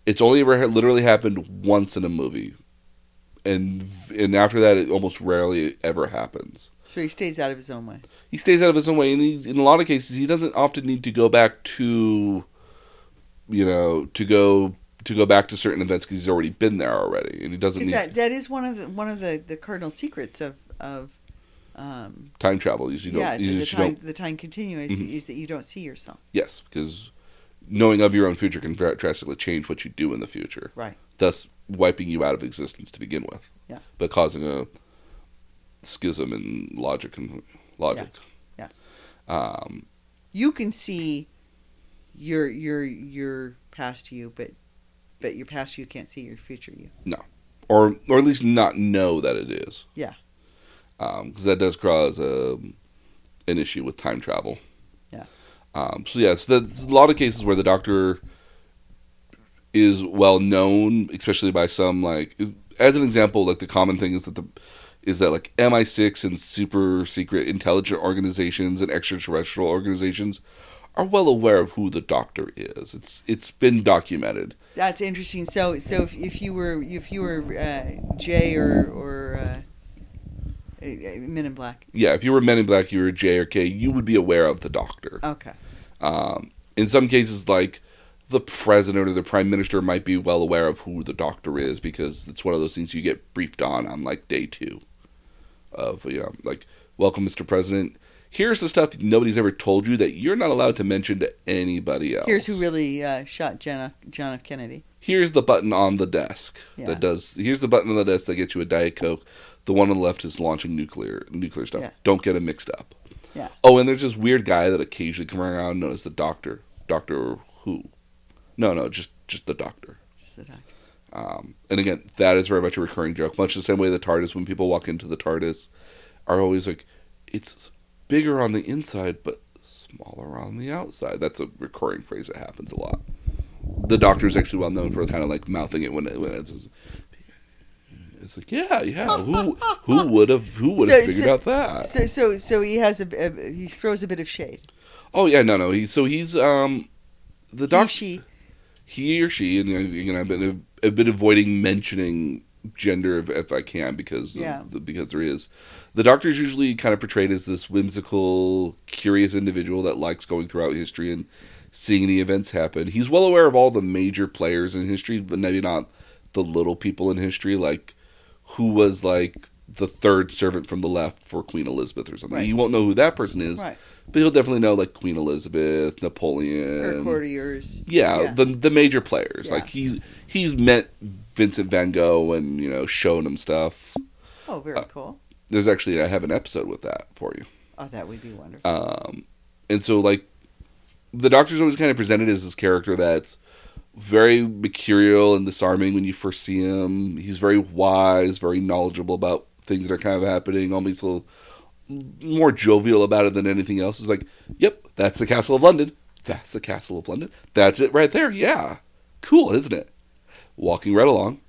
It's only ever literally happened once in a movie, and and after that, it almost rarely ever happens.
So he stays out of his own way.
He stays out of his own way, and he's, in a lot of cases, he doesn't often need to go back to, you know, to go to go back to certain events because he's already been there already, and he doesn't need
that, that is one of the one of the, the cardinal secrets of of um,
time travel. You don't.
yeah
you
the time
don't.
the time continuum is,
Mhm.
is that you don't see yourself.
Yes, because knowing of your own future can drastically change what you do in the future.
Right.
Thus, wiping you out of existence to begin with.
Yeah.
But causing a schism in logic and logic.
Yeah.
Um,
You can see your your your past you, but but your past you can't see your future you.
No, or or at least not know that it is.
Yeah.
Because that does cause a, an issue with time travel.
Yeah.
Um, so yes, there's a lot of cases where the Doctor is well known, especially by some like as an example, like the common thing is that the is that like MI6 and super secret intelligent organizations and extraterrestrial organizations are well aware of who the Doctor is. It's it's been documented.
That's interesting. So so if, if you were if you were uh, Jay or or uh, uh, Men in Black.
Yeah, if you were Men in Black, you were J or K, you would be aware of the Doctor.
Okay.
Um, in some cases, like the president or the prime minister might be well aware of who the doctor is because it's one of those things you get briefed on on like day two of you know like welcome mr president here's the stuff nobody's ever told you that you're not allowed to mention to anybody else
Here's who really uh, shot John F. John F. Kennedy.
here's the button on the desk
Yeah.
that does here's the button on the desk that gets you a diet coke the one on the left is launching nuclear nuclear stuff
Yeah.
don't get them mixed up
Yeah.
oh and there's this weird guy that occasionally comes around known as the doctor doctor who no no just just the doctor
Just the doc.
um, and again that is very much a recurring joke much the same way the tardis when people walk into the tardis are always like it's bigger on the inside but smaller on the outside that's a recurring phrase that happens a lot the doctor is actually well known for kind of like mouthing it when, it, when it's it's like yeah yeah who who would have who would have
So-
figured
so-
out that
So so so he has a, a he throws a bit of shade.
oh yeah no no he so he's um the
He,
doctor. He or she, and uh, again, I've been I've been avoiding mentioning gender if, if I can because
Yeah.
the, because there is the doctor is usually kind of portrayed as this whimsical, curious individual that likes going throughout history and seeing the events happen. He's well aware of all the major players in history, but maybe not the little people in history, like who was like the third servant from the left for Queen Elizabeth or something.
Right.
He won't know who that person is,
Right.
But he'll definitely know like Queen Elizabeth, Napoleon,
Her courtiers.
yeah,
Yeah.
the the major players.
Yeah.
Like he's he's met Vincent Van Gogh and you know shown him stuff.
Oh, very
Uh,
cool.
There's actually I have an episode with that for you.
Oh, that would be wonderful.
Um, and so like the Doctor's always kind of presented as this character that's very mercurial and disarming when you first see him. He's very wise, very knowledgeable about things that are kind of happening. Almost a little more jovial about it than anything else. It's like, yep, that's the Castle of London. That's the Castle of London. That's it right there. Yeah, cool, isn't it? Walking right along.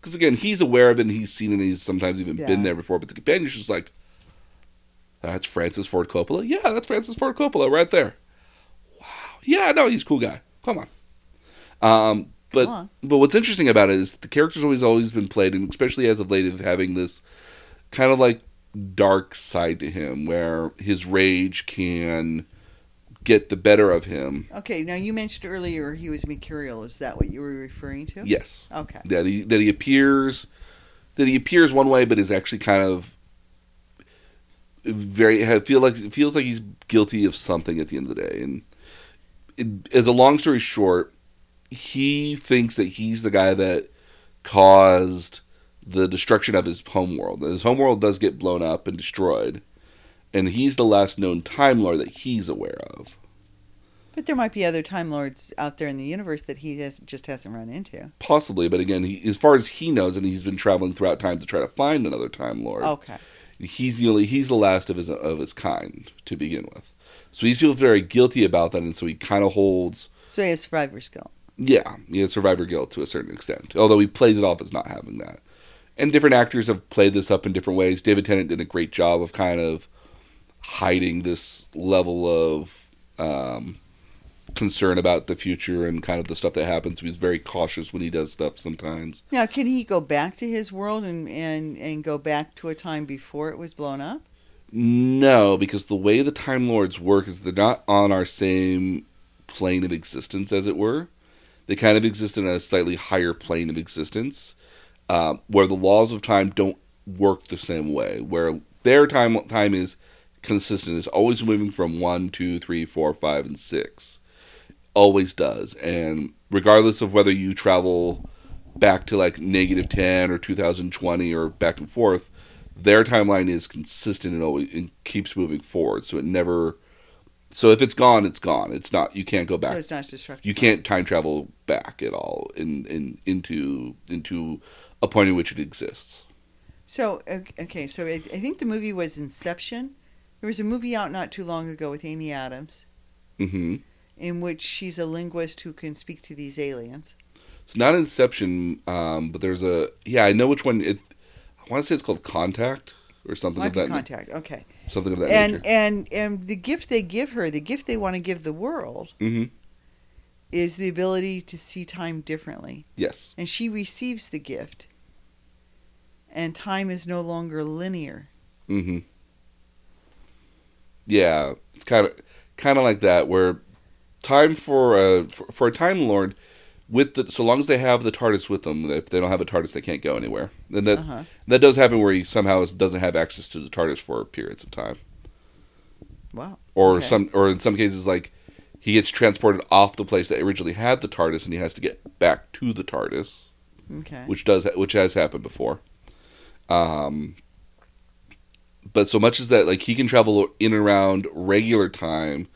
Because again, he's aware of it and he's seen it and he's sometimes even been there before. But the companion's just like, that's Francis Ford Coppola. Yeah, that's Francis Ford Coppola right there. Wow. Yeah, no, he's a cool guy. Come on. Um, but
on.
but what's interesting about it is the character's always always been played, and especially as of late, of having this kind of like dark side to him, where his rage can get the better of him.
Okay, now you mentioned earlier he was mercurial. Is that what you were referring to?
Yes,
Okay.
that he that he appears that he appears one way, but is actually kind of very feel like it feels like he's guilty of something at the end of the day. And it, as a long story short, he thinks that he's the guy that caused the destruction of his homeworld. His homeworld does get blown up and destroyed, and he's the last known Time Lord that he's aware of.
But there might be other Time Lords out there in the universe that he has, just hasn't run into.
Possibly, but again, he, as far as he knows, and he's been traveling throughout time to try to find another Time Lord.
Okay.
he's the only he's the last of his of his kind to begin with. So he feels very guilty about that, and so he kind of holds.
So he has survivor skill.
Yeah, he has survivor guilt to a certain extent. Although he plays it off as not having that. And different actors have played this up in different ways. David Tennant did a great job of kind of hiding this level of um, concern about the future and kind of the stuff that happens. He's very cautious when he does stuff sometimes.
Now, can he go back to his world and, and, and go back to a time before it was blown up?
No, because the way the Time Lords work is they're not on our same plane of existence, as it were. They kind of exist in a slightly higher plane of existence, um, where the laws of time don't work the same way. Where their time time is consistent, is always moving from one, two, three, four, five, and six. Always does, and regardless of whether you travel back to like negative ten or two thousand twenty or back and forth, their timeline is consistent and always and keeps moving forward. So it never. So if it's gone, it's gone. It's not. You can't go back.
So it's not destructive.
you can't time travel back at all in, in into into a point in which it exists.
So okay, so I, I think the movie was Inception. There was a movie out not too long ago with Amy Adams,
hmm
in which she's a linguist who can speak to these aliens.
It's not Inception, um, but there's a yeah. I know which one. It I want to say it's called Contact or something
Might
of that
contact. Okay,
something of that
and
nature.
and and the gift they give her, the gift they want to give the world,
hmm
is the ability to see time differently,
Yes.
and she receives the gift. And time is no longer linear.
Mm-hmm. Yeah, it's kind of kind of like that where time for a for, for a time lord with the so long as they have the TARDIS with them, if they don't have a TARDIS, they can't go anywhere. And that
Uh-huh.
that does happen where he somehow doesn't have access to the TARDIS for periods of time,
Wow.
or
Okay.
some or in some cases like he gets transported off the place that originally had the TARDIS, and he has to get back to the TARDIS.
Okay.
which does which has happened before. Um, but so much as that, like he can travel in and around regular time,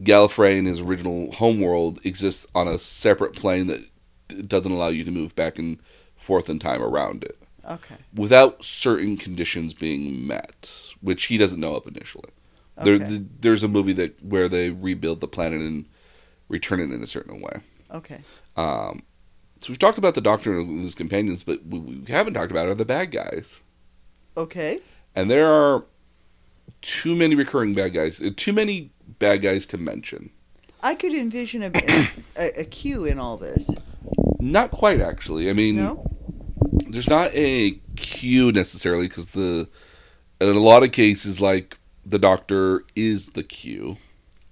Gallifrey in his original homeworld exists on a separate plane that doesn't allow you to move back and forth in time around it
Okay.
without certain conditions being met, which he doesn't know of initially. There,
Okay.
th there's a movie that where they rebuild the planet and return it in a certain way.
Okay.
Um, so we've talked about the Doctor and his companions, but what we haven't talked about are the bad guys.
Okay.
And there are too many recurring bad guys, uh, too many bad guys to mention.
I could envision a, a, a Q in all this.
Not quite, actually. I mean,
No.
there's not a Q necessarily because the in a lot of cases, like the Doctor is the Q.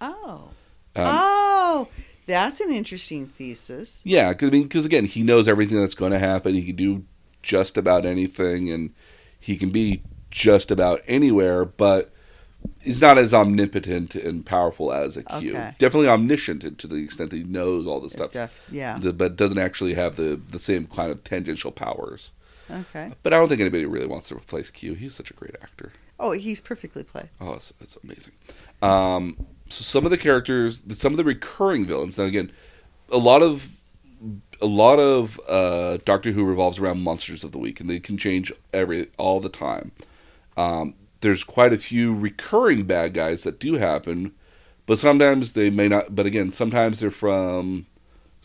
Oh.
Um,
oh, that's an interesting thesis.
Yeah, cause, I mean, because again, he knows everything that's going to happen. He can do just about anything, and he can be just about anywhere. But he's not as omnipotent and powerful as a Q.
Okay.
Definitely omniscient to the extent that he knows all this stuff,
Stuff. Yeah.
the- but doesn't actually have the the same kind of tangential powers.
Okay.
But I don't think anybody really wants to replace Q. He's such a great actor.
Oh, he's perfectly played.
Oh, it's, it's amazing. Um, so some of the characters, some of the recurring villains. Now again, a lot of a lot of uh, Doctor Who revolves around monsters of the week, and they can change every all the time. Um, there's quite a few recurring bad guys that do happen, but sometimes they may not. But again, sometimes they're from.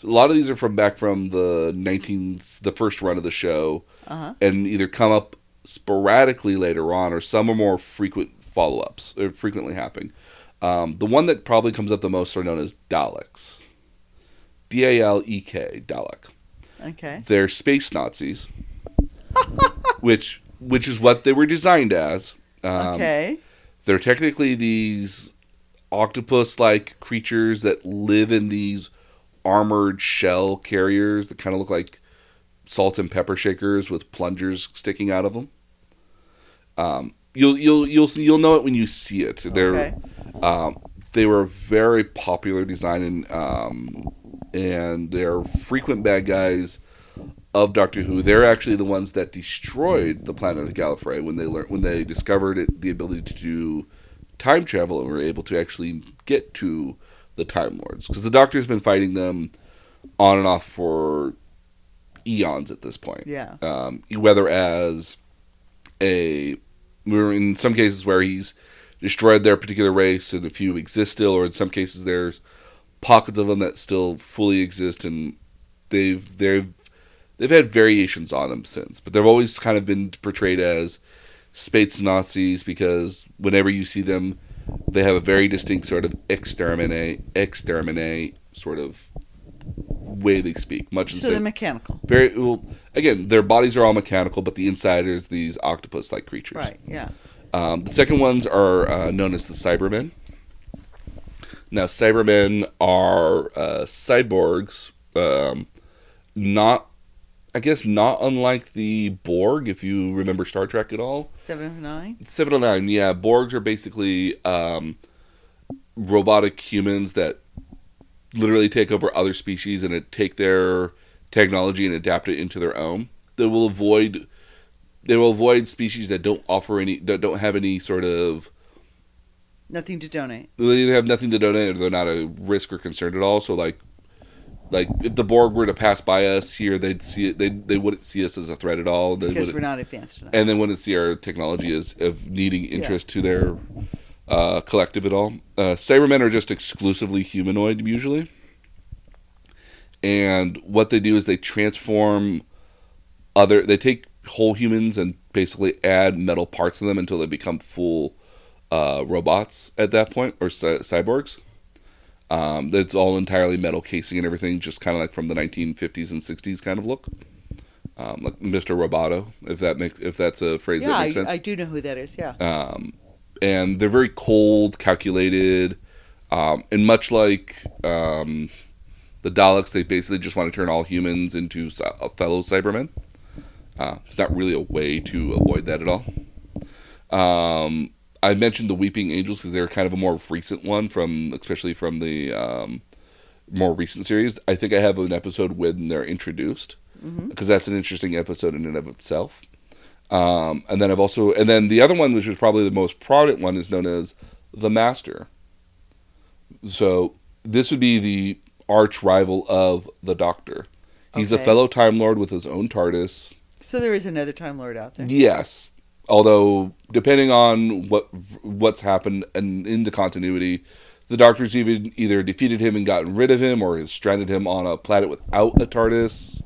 A lot of these are from back from the 19 the first run of the show
Uh huh.
and either come up sporadically later on, or some are more frequent follow ups, frequently happening. Um, the one that probably comes up the most are known as Daleks. D A L E K, Dalek.
Okay.
They're space Nazis, which which is what they were designed as. Um,
okay.
They're technically these octopus-like creatures that live in these armored shell carriers that kind of look like salt and pepper shakers with plungers sticking out of them. Um, you'll you'll you'll you'll know it when you see it. They're
Okay.
Um, they were a very popular design and um, and they're frequent bad guys of Doctor Who. They're actually the ones that destroyed the planet of Gallifrey when they learned when they discovered it, the ability to do time travel and were able to actually get to the Time Lords because the Doctor's been fighting them on and off for eons at this point
Yeah.
um, whether as a we're in some cases where he's destroyed their particular race and a few exist still, or in some cases there's pockets of them that still fully exist and they've they've they've had variations on them since, but they've always kind of been portrayed as space Nazis because whenever you see them, they have a very distinct sort of exterminate exterminate sort of way they speak. Much
So they're mechanical.
Very well. Again, their bodies are all mechanical, but the inside is these octopus-like creatures.
Right. Yeah.
Um, the second ones are uh, known as the Cybermen. Now, Cybermen are uh, cyborgs, um, not, I guess, not unlike the Borg, if you remember Star Trek at all.
Seven of nine.
Seven oh nine, yeah. Borgs are basically um, robotic humans that literally take over other species and take their technology and adapt it into their own. They will avoid they will avoid species that don't offer any that don't have any sort of
Nothing to donate.
they either have nothing to donate or they're not a risk or concern at all. So like like if the Borg were to pass by us here, they'd see it. They they wouldn't see us as a threat at all. They
Because we're not advanced enough.
and they wouldn't see our technology as of needing interest to their uh, collective at all. Uh, Cybermen are just exclusively humanoid usually, and what they do is they transform other. They take whole humans and basically add metal parts to them until they become full uh, robots at that point or cy- cyborgs. Um, that's all entirely metal casing and everything, just kind of like from the 1950s and 60s kind of look, um, like Mr. Roboto, if that makes if that's a phrase
yeah,
that
I,
makes sense
I do know who that is. Yeah.
um, and they're very cold, calculated, um, and much like um, the Daleks, they basically just want to turn all humans into fellow Cybermen. Uh, it's not really a way to avoid that at all. Um, I mentioned the Weeping Angels because they're kind of a more recent one from, especially from the um, more recent series. I think I have an episode when they're introduced because that's an interesting episode in and of itself. Um, and then I've also, and then the other one, which is probably the most prominent one, is known as the Master. So this would be the arch rival of the Doctor. He's a fellow Time Lord with his own TARDIS.
So there is another Time Lord out there.
Yes, although depending on what what's happened and in the continuity, the Doctor's even either defeated him and gotten rid of him, or has stranded him on a planet without a TARDIS.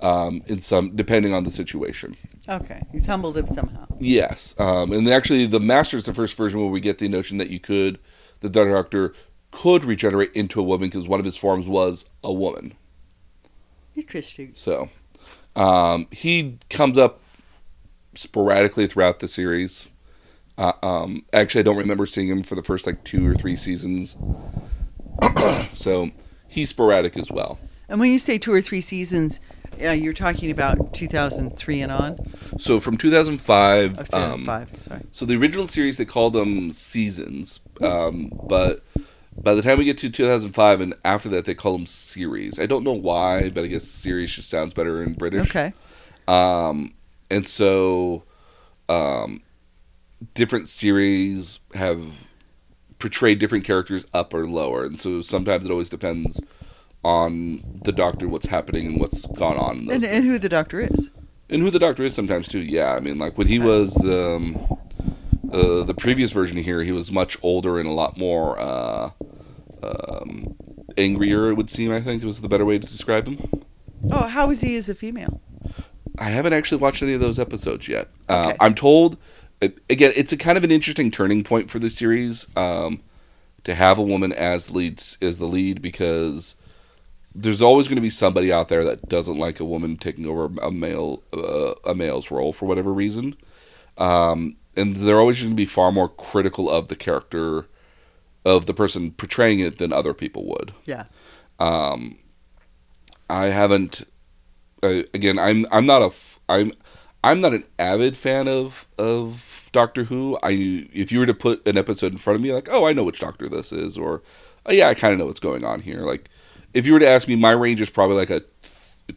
Um, in some, depending on the situation.
Okay. He's humbled him somehow.
Yes, um, and actually, the Master is the first version where we get the notion that you could, the Doctor could regenerate into a woman because one of his forms was a woman.
Interesting.
So, um, he comes up sporadically throughout the series. Uh, um, actually, I don't remember seeing him for the first like two or three seasons. so he's sporadic as well.
And when you say two or three seasons, yeah, you're talking about 2003 and on.
So from 2005,
Oh,
um,
2005. Sorry.
So the original series they called them seasons, um, but by the time we get to 2005 and after that they call them series. I don't know why, but I guess series just sounds better in British.
Okay.
Um, and so, um, different series have portrayed different characters up or lower, and so sometimes it always depends on the Doctor, what's happening, and what's gone on. In those
And, and who the Doctor is.
and who the doctor is sometimes too. Yeah, I mean, like when he was the um, uh, the previous version here, he was much older and a lot more uh, um, angrier. It would seem. I think was the better way to describe him.
Oh, how is he as a female?
I haven't actually watched any of those episodes yet. Uh,
Okay.
I'm told. Again, it's a kind of an interesting turning point for the series um, to have a woman as leads as the lead because there's always going to be somebody out there that doesn't like a woman taking over a male uh, a male's role for whatever reason, um, and they're always going to be far more critical of the character of the person portraying it than other people would.
Yeah.
Um, I haven't. Uh, again, I'm I'm not a f- I'm I'm not an avid fan of of Doctor Who. I if you were to put an episode in front of me, like, oh, I know which Doctor this is, or oh yeah, I kind of know what's going on here. Like, if you were to ask me, my range is probably like a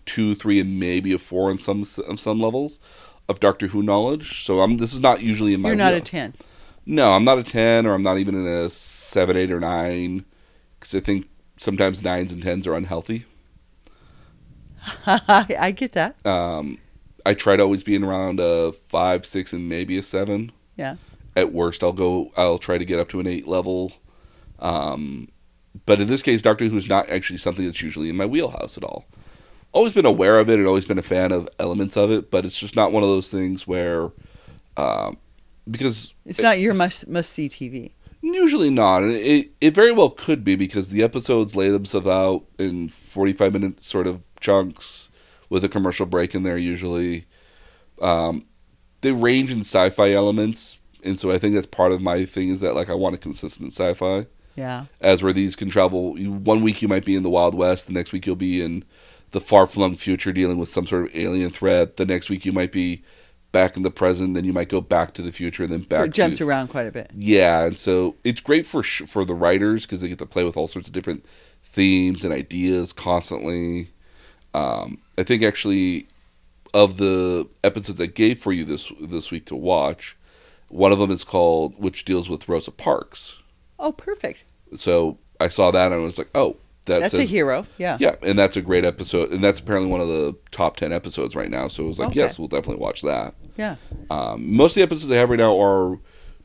two, three, and maybe a four on some on some levels of Doctor Who knowledge. So I'm this is not usually in my.
You're not a 10.
No, I'm not a 10 or I'm not even in a 7, 8, or 9 because I think sometimes 9s and 10s are unhealthy.
I get that.
Um, I try to always be in around a 5, 6, and maybe a 7.
Yeah.
At worst, I'll go, I'll try to get up to an 8 level. Um, but in this case, Doctor Who is not actually something that's usually in my wheelhouse at all. always been aware of it and always been a fan of elements of it, but it's just not one of those things where, um, because
It's not your must must see TV.
Usually not, and it it very well could be because the episodes lay themselves out in forty five minute sort of chunks with a commercial break in there. Usually, um, they range in sci-fi elements, and so I think that's part of my thing is that like I want a consistent sci-fi.
Yeah.
As where these can travel, one week you might be in the Wild West, the next week you'll be in the far flung future dealing with some sort of alien threat. The next week you might be back in the present, then you might go back to the future, and then back
So it jumps
to
around quite a bit.
yeah, and so it's great for sh- for the writers because they get to play with all sorts of different themes and ideas constantly. Um, I think actually of the episodes I gave for you this this week to watch, one of them is called which deals with Rosa Parks.
Oh, perfect.
So I saw that and I was like, oh, that
That's
says
a hero. Yeah.
yeah, and that's a great episode, and that's apparently one of the top ten episodes right now. So it was like,
Okay.
yes, we'll definitely watch that.
Yeah.
Um, most of the episodes I have right now are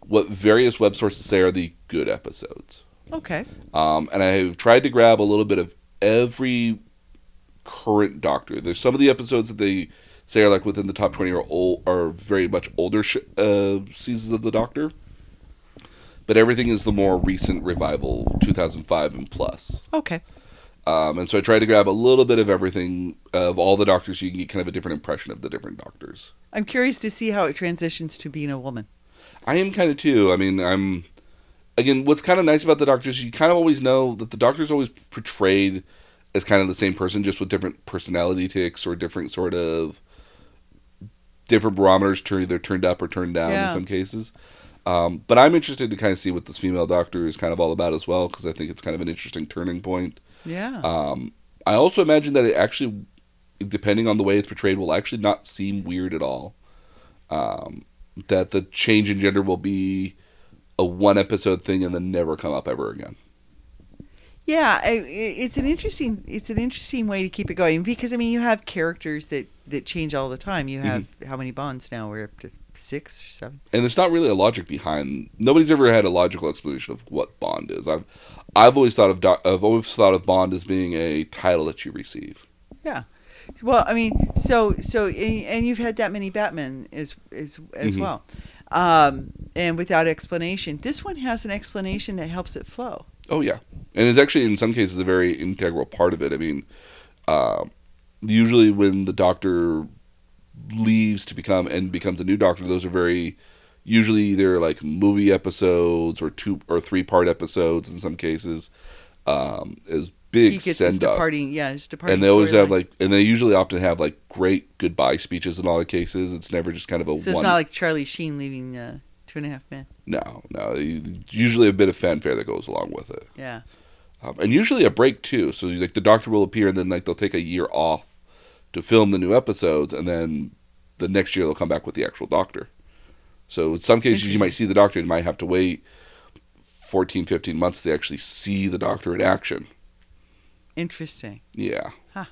what various web sources say are the good episodes.
Okay.
Um, and I have tried to grab a little bit of every current Doctor. There's some of the episodes that they say are like within the top 20 are old, are very much older sh- uh, seasons of the Doctor. But everything is the more recent revival, 2005 and plus.
Okay.
Um, and so I tried to grab a little bit of everything of all the Doctors. So you can get kind of a different impression of the different Doctors.
I'm curious to see how it transitions to being a woman.
I am kind of too. I mean, I'm again. What's kind of nice about the Doctors, you kind of always know that the Doctor's always portrayed as kind of the same person, just with different personality ticks or different sort of different barometers, turn either turned up or turned down
Yeah.
in some cases. Um, but I'm interested to kind of see what this female Doctor is kind of all about as well, because I think it's kind of an interesting turning point.
Yeah.
Um, I also imagine that it actually, depending on the way it's portrayed, will actually not seem weird at all. Um, that the change in gender will be a one episode thing and then never come up ever again.
Yeah, it's an interesting it's an interesting way to keep it going because I mean you have characters that that change all the time. You have how many bonds now? We're up to six or seven.
And there's not really a logic behind. Nobody's ever had a logical explanation of what Bond is. I've, I've always thought of, I've always thought of Bond as being a title that you receive.
Yeah. Well, I mean, so so and and you've had that many Batman as as as
Mhm.
well, um, and without explanation. This one has an explanation that helps it flow.
Oh yeah, and it's actually in some cases a very integral part of it. I mean, uh, usually when the doctor leaves to become and becomes a new doctor, those are very usually either like movie episodes or two or three part episodes in some cases. Um, as big
he gets his
send up,
departing, yeah, his departing.
and they always have like, and they usually often have like great goodbye speeches in a lot of cases. It's never just kind of a
So
one.
it's not like Charlie Sheen leaving uh, Two and a Half Men.
no, no. Usually a bit of fanfare that goes along with it.
Yeah.
um, and usually a break too. So like the Doctor will appear, and then like they'll take a year off to film the new episodes, and then the next year they'll come back with the actual Doctor. So in some cases you might see the Doctor, and might have to wait 14, 15 months to actually see the Doctor in action.
Interesting.
Yeah.
Huh.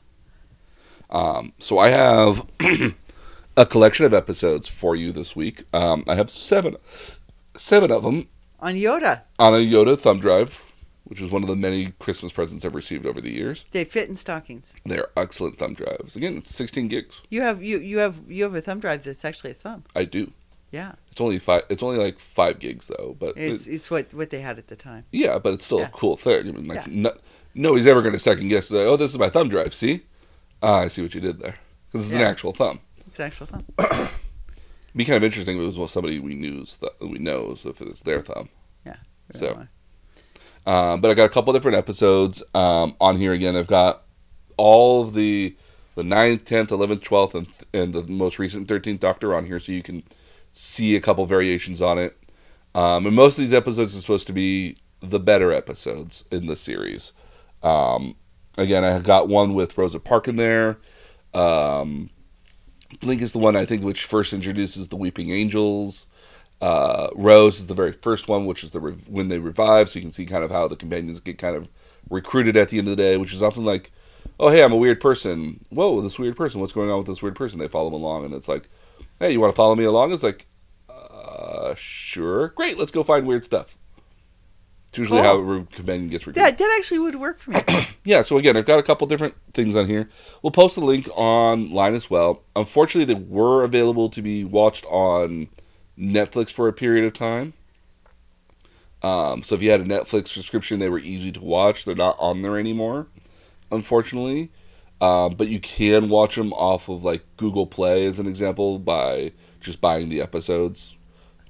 Um, so I have a collection of episodes for you this week. Um, I have seven, seven of them
On Yoda,
on a Yoda thumb drive, which is one of the many Christmas presents I've received over the years.
they fit in stockings.
They're excellent thumb drives. Again, it's 16 gigs.
You have you you have you have a thumb drive that's actually a thumb.
I do.
Yeah.
It's only five. It's only like five gigs though. But
It's
it-
it's what what they had at the time.
yeah, but it's still
Yeah.
a cool thing. I mean, like
Yeah.
no, nobody's ever going to second guess. Like, oh, this is my thumb drive. See? Ah, I see what you did there. Because it's an actual thumb.
It's an actual thumb.
It'd be kind of interesting if it was well, somebody we knew that we knows if it's their thumb. Yeah. So- Um, but I got a couple different episodes um, on here again. I've got all of the the 9th, 10th, 11th, 12th, and, and the most recent 13th Doctor on here so you can see a couple variations on it. Um, and most of these episodes are supposed to be the better episodes in the series. Um, again, I got one with Rosa Park in there. Um, Blink is the one I think which first introduces the Weeping Angels. Uh, Rose is the very first one, which is the re- when they revive, so you can see kind of how the companions get kind of recruited at the end of the day, which is often like, oh hey, I'm a weird person. Whoa, this weird person. What's going on with this weird person? They follow them along, and it's like, hey, you want to follow me along? It's like, uh, sure, great. Let's go find weird stuff. It's usually
Cool.
how Re- Companion gets recorded.
That that actually would work for me.
yeah, so again, I've got a couple different things on here. We'll post a link online as well. Unfortunately, they were available to be watched on Netflix for a period of time. Um, so if you had a Netflix subscription, they were easy to watch. They're not on there anymore, unfortunately. Um, but you can watch them off of like Google Play, as an example, by just buying the episodes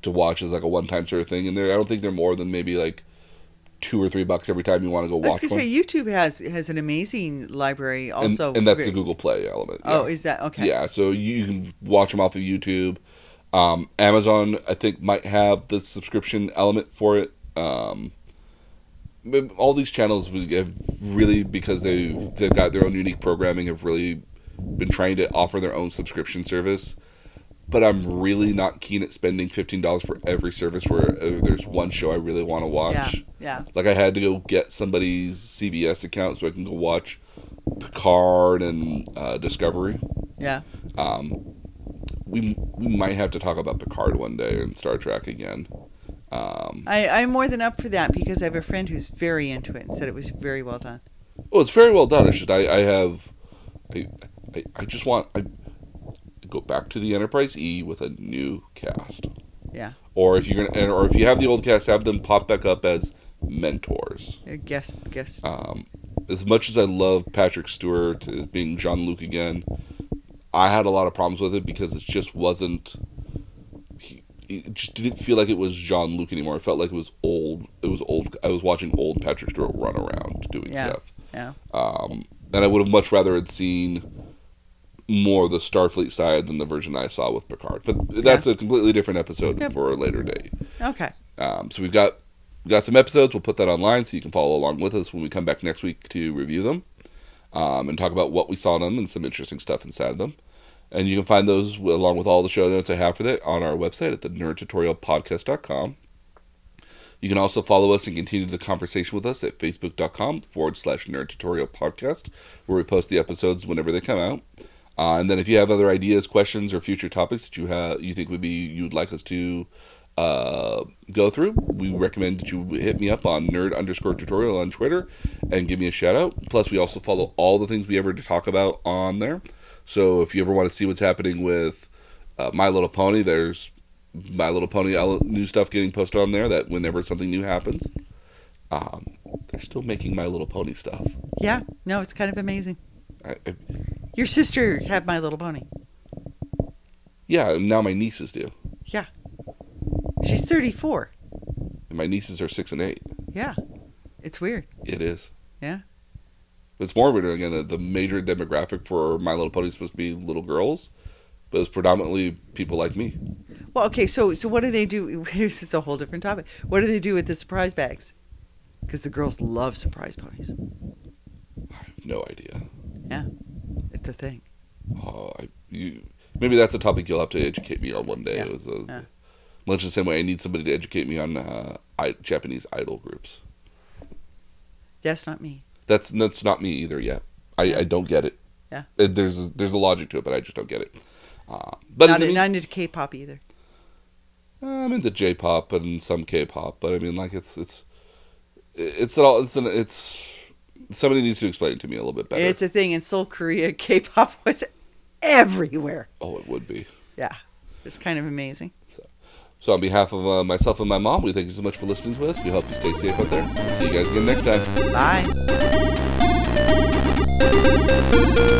to watch as like a one-time sort of thing. And there, I don't think they're more than maybe like two or three bucks every time you want to go
I was
watch
gonna
one.
say YouTube has has an amazing library. Also,
and that's the Google Play element.
Oh, is that okay?
Yeah, so you can watch them off of YouTube. Um, Amazon, I think, might have the subscription element for it. Um, all these channels have really, because they they've got their own unique programming, have really been trying to offer their own subscription service. But I'm really not keen at spending fifteen dollars for every service where uh, there's one show I really want to watch.
Yeah, yeah.
Like I had to go get somebody's CBS account so I can go watch Picard and uh, Discovery.
Yeah.
Um, we we might have to talk about Picard one day and Star Trek again. Um,
I, I'm more than up for that because I have a friend who's very into it and said it was very well done.
well, it's very well done. It's just I, I have, I, I I just want I go back to the Enterprise E with a new cast.
Yeah.
Or if you're gonna, or if you have the old cast, have them pop back up as mentors.
Uh, Guess guess.
Um, as much as I love Patrick Stewart being Jean-Luc again, I had a lot of problems with it because it just wasn't. He, it just didn't feel like it was Jean-Luc anymore. It felt like it was old. It was old. I was watching old Patrick Stewart run around doing
Yeah.
stuff.
Yeah.
Um, and I would have much rather had seen more of the Starfleet side than the version I saw with Picard. But that's a completely different episode
Yep.
for a later date.
Okay.
Um, so we've got we've got some episodes. We'll put that online so you can follow along with us when we come back next week to review them um, and talk about what we saw in them and some interesting stuff inside of them. And you can find those along with all the show notes I have for that on our website at the nerdtutorialpodcast.com. You can also follow us and continue the conversation with us at facebook.com forward slash nerd tutorial podcast, where we post the episodes whenever they come out. Uh, and then if you have other ideas, questions, or future topics that you have you think would be you'd like us to uh, go through, we recommend that you hit me up on nerd underscore tutorial on Twitter and give me a shout out. Plus, we also follow all the things we ever talk about on there. So if you ever want to see what's happening with uh, My Little Pony, there's My Little Pony new stuff getting posted on there. That whenever something new happens, um, they're still making My Little Pony stuff.
Yeah. No, it's kind of amazing.
I, I,
Your sister had My Little Pony.
yeah, now my nieces do,
Yeah. She's 34.
and my nieces are six and eight.
Yeah. It's weird.
It is.
Yeah.
It's morbid again. The, the major demographic for My Little Pony is supposed to be little girls, but it's predominantly people like me.
Well, okay. So so what do they do? This is a whole different topic. What do they do with the surprise bags? Because the girls love surprise ponies.
I have no idea.
Yeah. It's a thing.
Oh, I, you, maybe that's a topic you'll have to educate me on one day.
Yeah,
Much the same way I need somebody to educate me on uh, I, Japanese idol groups.
That's not me.
That's that's not me either yet. I,
Yeah.
I don't get it.
Yeah.
Uh, There's a, there's a logic to it, but I just don't get it. Uh, but
not,
the mean-
not into K-pop either.
I'm into J-pop and some K-pop, but I mean, like it's it's it's all it's an, it's somebody needs to explain it to me a little bit better.
It's a thing in Seoul, Korea. K-pop was everywhere.
oh, it would be.
Yeah. It's kind of amazing.
So, on behalf of uh, myself and my mom, we thank you so much for listening to us. We hope you stay safe out there. See you guys again next time.
Bye.